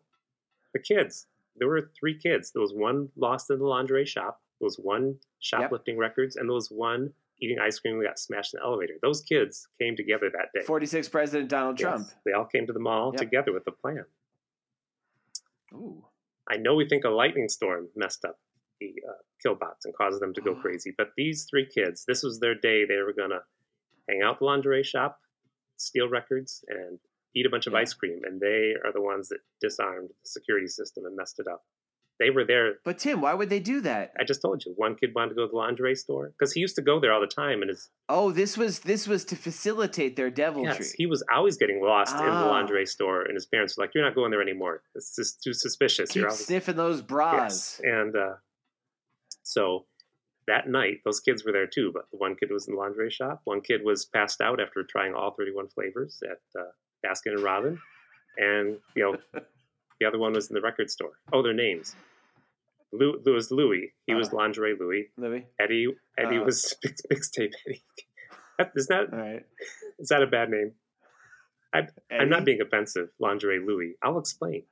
B: the kids. There were three kids. There was one lost in the lingerie shop. There was one shoplifting records, and there was one eating ice cream We got smashed in the elevator. Those kids came together that day.
A: 46 President Donald
B: Yes.
A: Trump.
B: They all came to the mall
A: Yep.
B: together with a plan.
A: Ooh.
B: I know we think a lightning storm messed up the uh, killbots and caused them to go crazy, but these three kids, this was their day. They were gonna hang out the lingerie shop, steal records, and eat a bunch of
A: Yeah.
B: ice cream. And they are the ones that disarmed the security system and messed it up. They were there.
A: But Tim, why would they do that?
B: I just told you, one kid wanted to go to the lingerie store because he used to go there all the time, and his
A: Oh, this was this was to facilitate their deviltry.
B: yes, he was always getting lost in the
A: Ah.
B: lingerie store, and his parents were like, "You're not going there anymore. It's just too suspicious.
A: Keep
B: You're always
A: sniffing those
B: Yes.
A: bras.
B: And uh, so that night, those kids were there too. But one kid was in the lingerie shop. One kid was passed out after trying all 31 flavors at uh, Baskin and Robin. And, you know, the other one was in the record store. Oh, their names. Lou, there was Louis. He was
A: Uh.
B: lingerie Louis.
A: Louis.
B: Eddie Eddie
A: Uh.
B: was mix, mixtape Eddie. Is that
A: All right.
B: is that a bad name? I'm not being offensive. Lingerie Louis. I'll explain.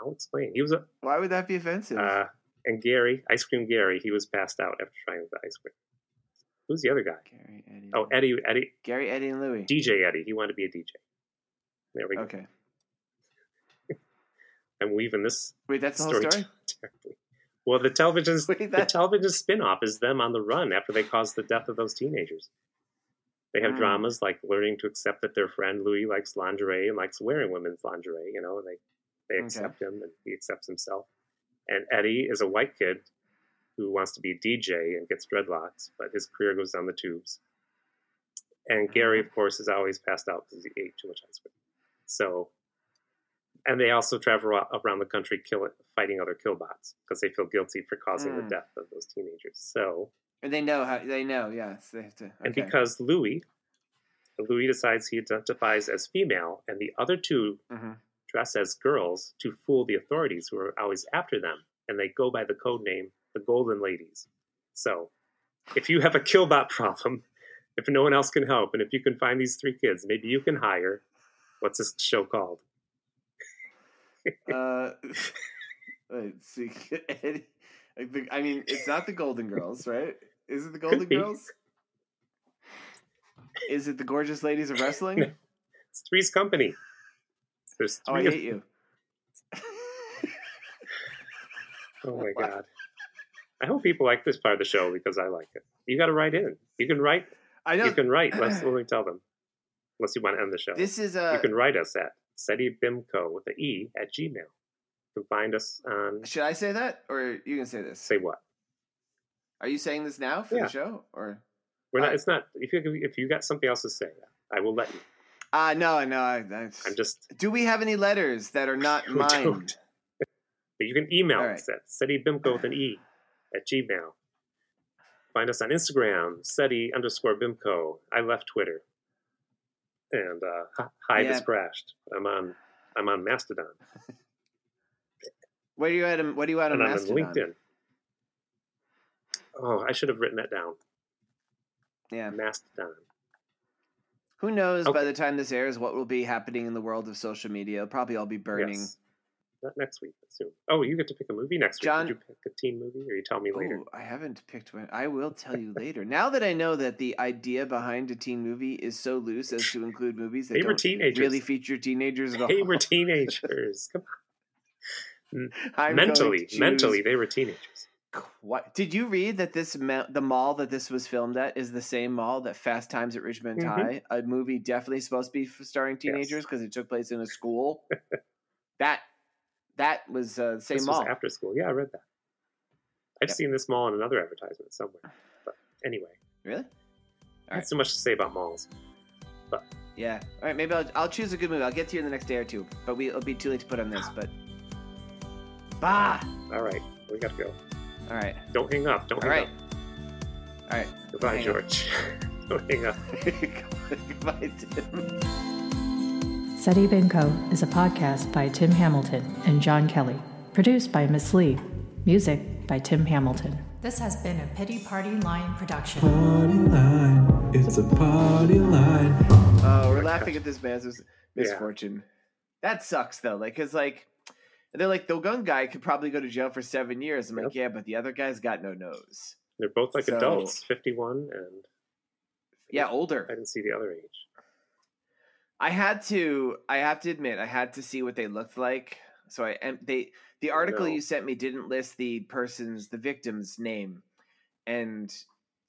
B: I'll explain. He was a
A: Why would that be offensive?
B: uh, and Gary, Ice Cream Gary, he was passed out after trying the ice cream. Who's the other guy?
A: Gary, Eddie.
B: Oh, Eddie, Eddie,
A: Gary, Eddie, and Louis.
B: DJ Eddie. He wanted to be a DJ. There we go.
A: Okay.
B: I'm weaving this
A: Wait, that's the whole
B: story
A: story.
B: terribly. Well, the television's the television spin-off is them on the run after they caused the death of those teenagers. They have
A: Mm.
B: dramas like learning to accept that their friend Louis likes lingerie and likes wearing women's lingerie. You know, and they they
A: Okay.
B: accept him and he accepts himself. And Eddie is a white kid who wants to be a DJ and gets dreadlocks, but his career goes down the tubes. And Gary, of course, is always passed out because he ate too much ice cream. So, and they also travel around the country killing, fighting other killbots because they feel guilty for causing the
A: Mm.
B: death of those teenagers. So,
A: And they know how they know. Yes, they have to. Okay.
B: and because Louis, Louis decides he identifies as female, and the other two
A: Mhm.
B: dress as girls to fool the authorities who are always after them, and they go by the code name the Golden Ladies. So, if you have a killbot problem, if no one else can help, and if you can find these three kids, maybe you can hire. What's this show called?
A: Uh, let's see. Eddie, I, think, I mean, it's not the Golden Girls, right? Is it the Golden. Girls? Is it the Gorgeous Ladies of Wrestling?
B: It's Three's Company. There's
A: Oh, I
B: three. of-
A: hate you.
B: oh my god! I hope people like this part of the show because I like it. You got to write in. You can write.
A: I know
B: You can write. Let's let me tell them. Unless you want to end the show.
A: this is a.
B: you can write us at SETIBIMCO with the E at Gmail. You can find us on
A: Should I say that, or you can say this?
B: say what?
A: Are you saying this now for
B: Yeah.
A: the show, or?
B: We're not.
A: Uh,
B: it's not. If you if you got something else to say, I will let you.
A: Ah, no, no. I,
B: I'm just.
A: Do we have any letters that are not mine?
B: don't. But you can email
A: All
B: us at SETIBIMCO with an E at Gmail. Find us on Instagram, SETI underscore BIMCO. I left Twitter. And uh, Hi- Hive has crashed. I'm on I'm on Mastodon
A: Where are you at? on- What do you at on
B: and I'm on
A: Mastodon?
B: LinkedIn. Oh, I should have written that down.
A: Yeah.
B: Mastodon.
A: Who knows by the time this airs what will be happening in the world of social media? It'll probably all be burning.
B: Yes. Not next week, but soon. Oh, you get to pick a movie next week. Did you pick a teen movie, or you tell me later?
A: Ooh, I haven't picked one. I will tell you later. Now that I know that the idea behind a teen movie is so loose as to include movies that
B: They
A: don't
B: teenagers.
A: really feature teenagers at all.
B: They were teenagers. Come
A: I'm
B: on. mentally, mentally, they were teenagers.
A: What did you read that this ma- the mall that this was filmed at is the same mall that Fast Times at Ridgemont
B: Mhm.
A: High, a movie definitely supposed to be starring teenagers because it took place in a school. that that was uh, the same
B: this
A: mall.
B: after school. Yeah, I read that. I've
A: Yep.
B: seen this mall in another advertisement somewhere. But anyway,
A: really?
B: Have so much to say about malls.
A: Yeah. All right. Maybe I'll, I'll choose a good movie. I'll get to you in the next day or two. But we, it'll be too late to put on this. But bah.
B: All right, we got to go.
A: All right.
B: Don't hang up. Don't
A: All
B: hang
A: right.
B: up.
A: All right.
B: Goodbye. George. don't hang up.
A: Goodbye, Tim.
C: Seddy Bimco is a podcast by Tim Hamilton and John Kelly, produced by Miss Lee, music by Tim Hamilton. This has been a Pity Party Line production.
F: Party line, it's a party line.
A: Oh, we're laughing at this man's mis- misfortune. That sucks though. Like, cause like they're like the gun guy could probably go to jail for seven years. I'm like, yeah, but the other guy's got no nose.
B: They're both like
A: So-
B: adults, 51, and
A: Yeah, older.
B: I didn't see the other age.
A: I had to. I have to admit, I had to see what they looked like. So I and they the article
B: no.
A: you sent me didn't list the person's the victim's name, and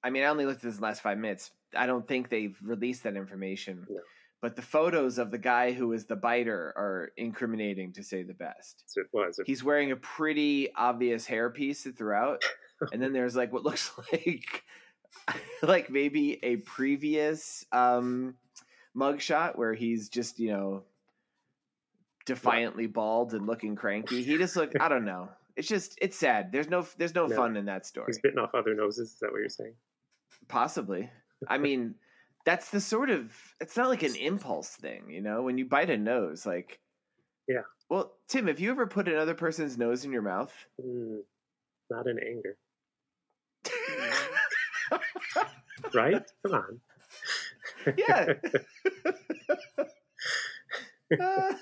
A: I mean I only looked at this last five minutes. I don't think they've released that information.
B: No.
A: But the photos of the guy who was the biter are incriminating to say the best.
B: So it was.
A: He's wearing a pretty obvious hairpiece throughout, and then there's like what looks like like maybe a previous um mugshot where he's just you know defiantly bald and looking cranky. He just look I don't know. It's just it's sad. There's no there's no
B: No.
A: fun in that story.
B: He's bitten off other noses. Is that what you're saying?
A: Possibly. I mean, that's the sort of it's not like an impulse thing, you know, when you bite a nose like
B: Yeah.
A: Well, Tim, have you ever put another person's nose in your mouth?
B: Mm, not in anger, right? Come on.
A: Yeah. Uh,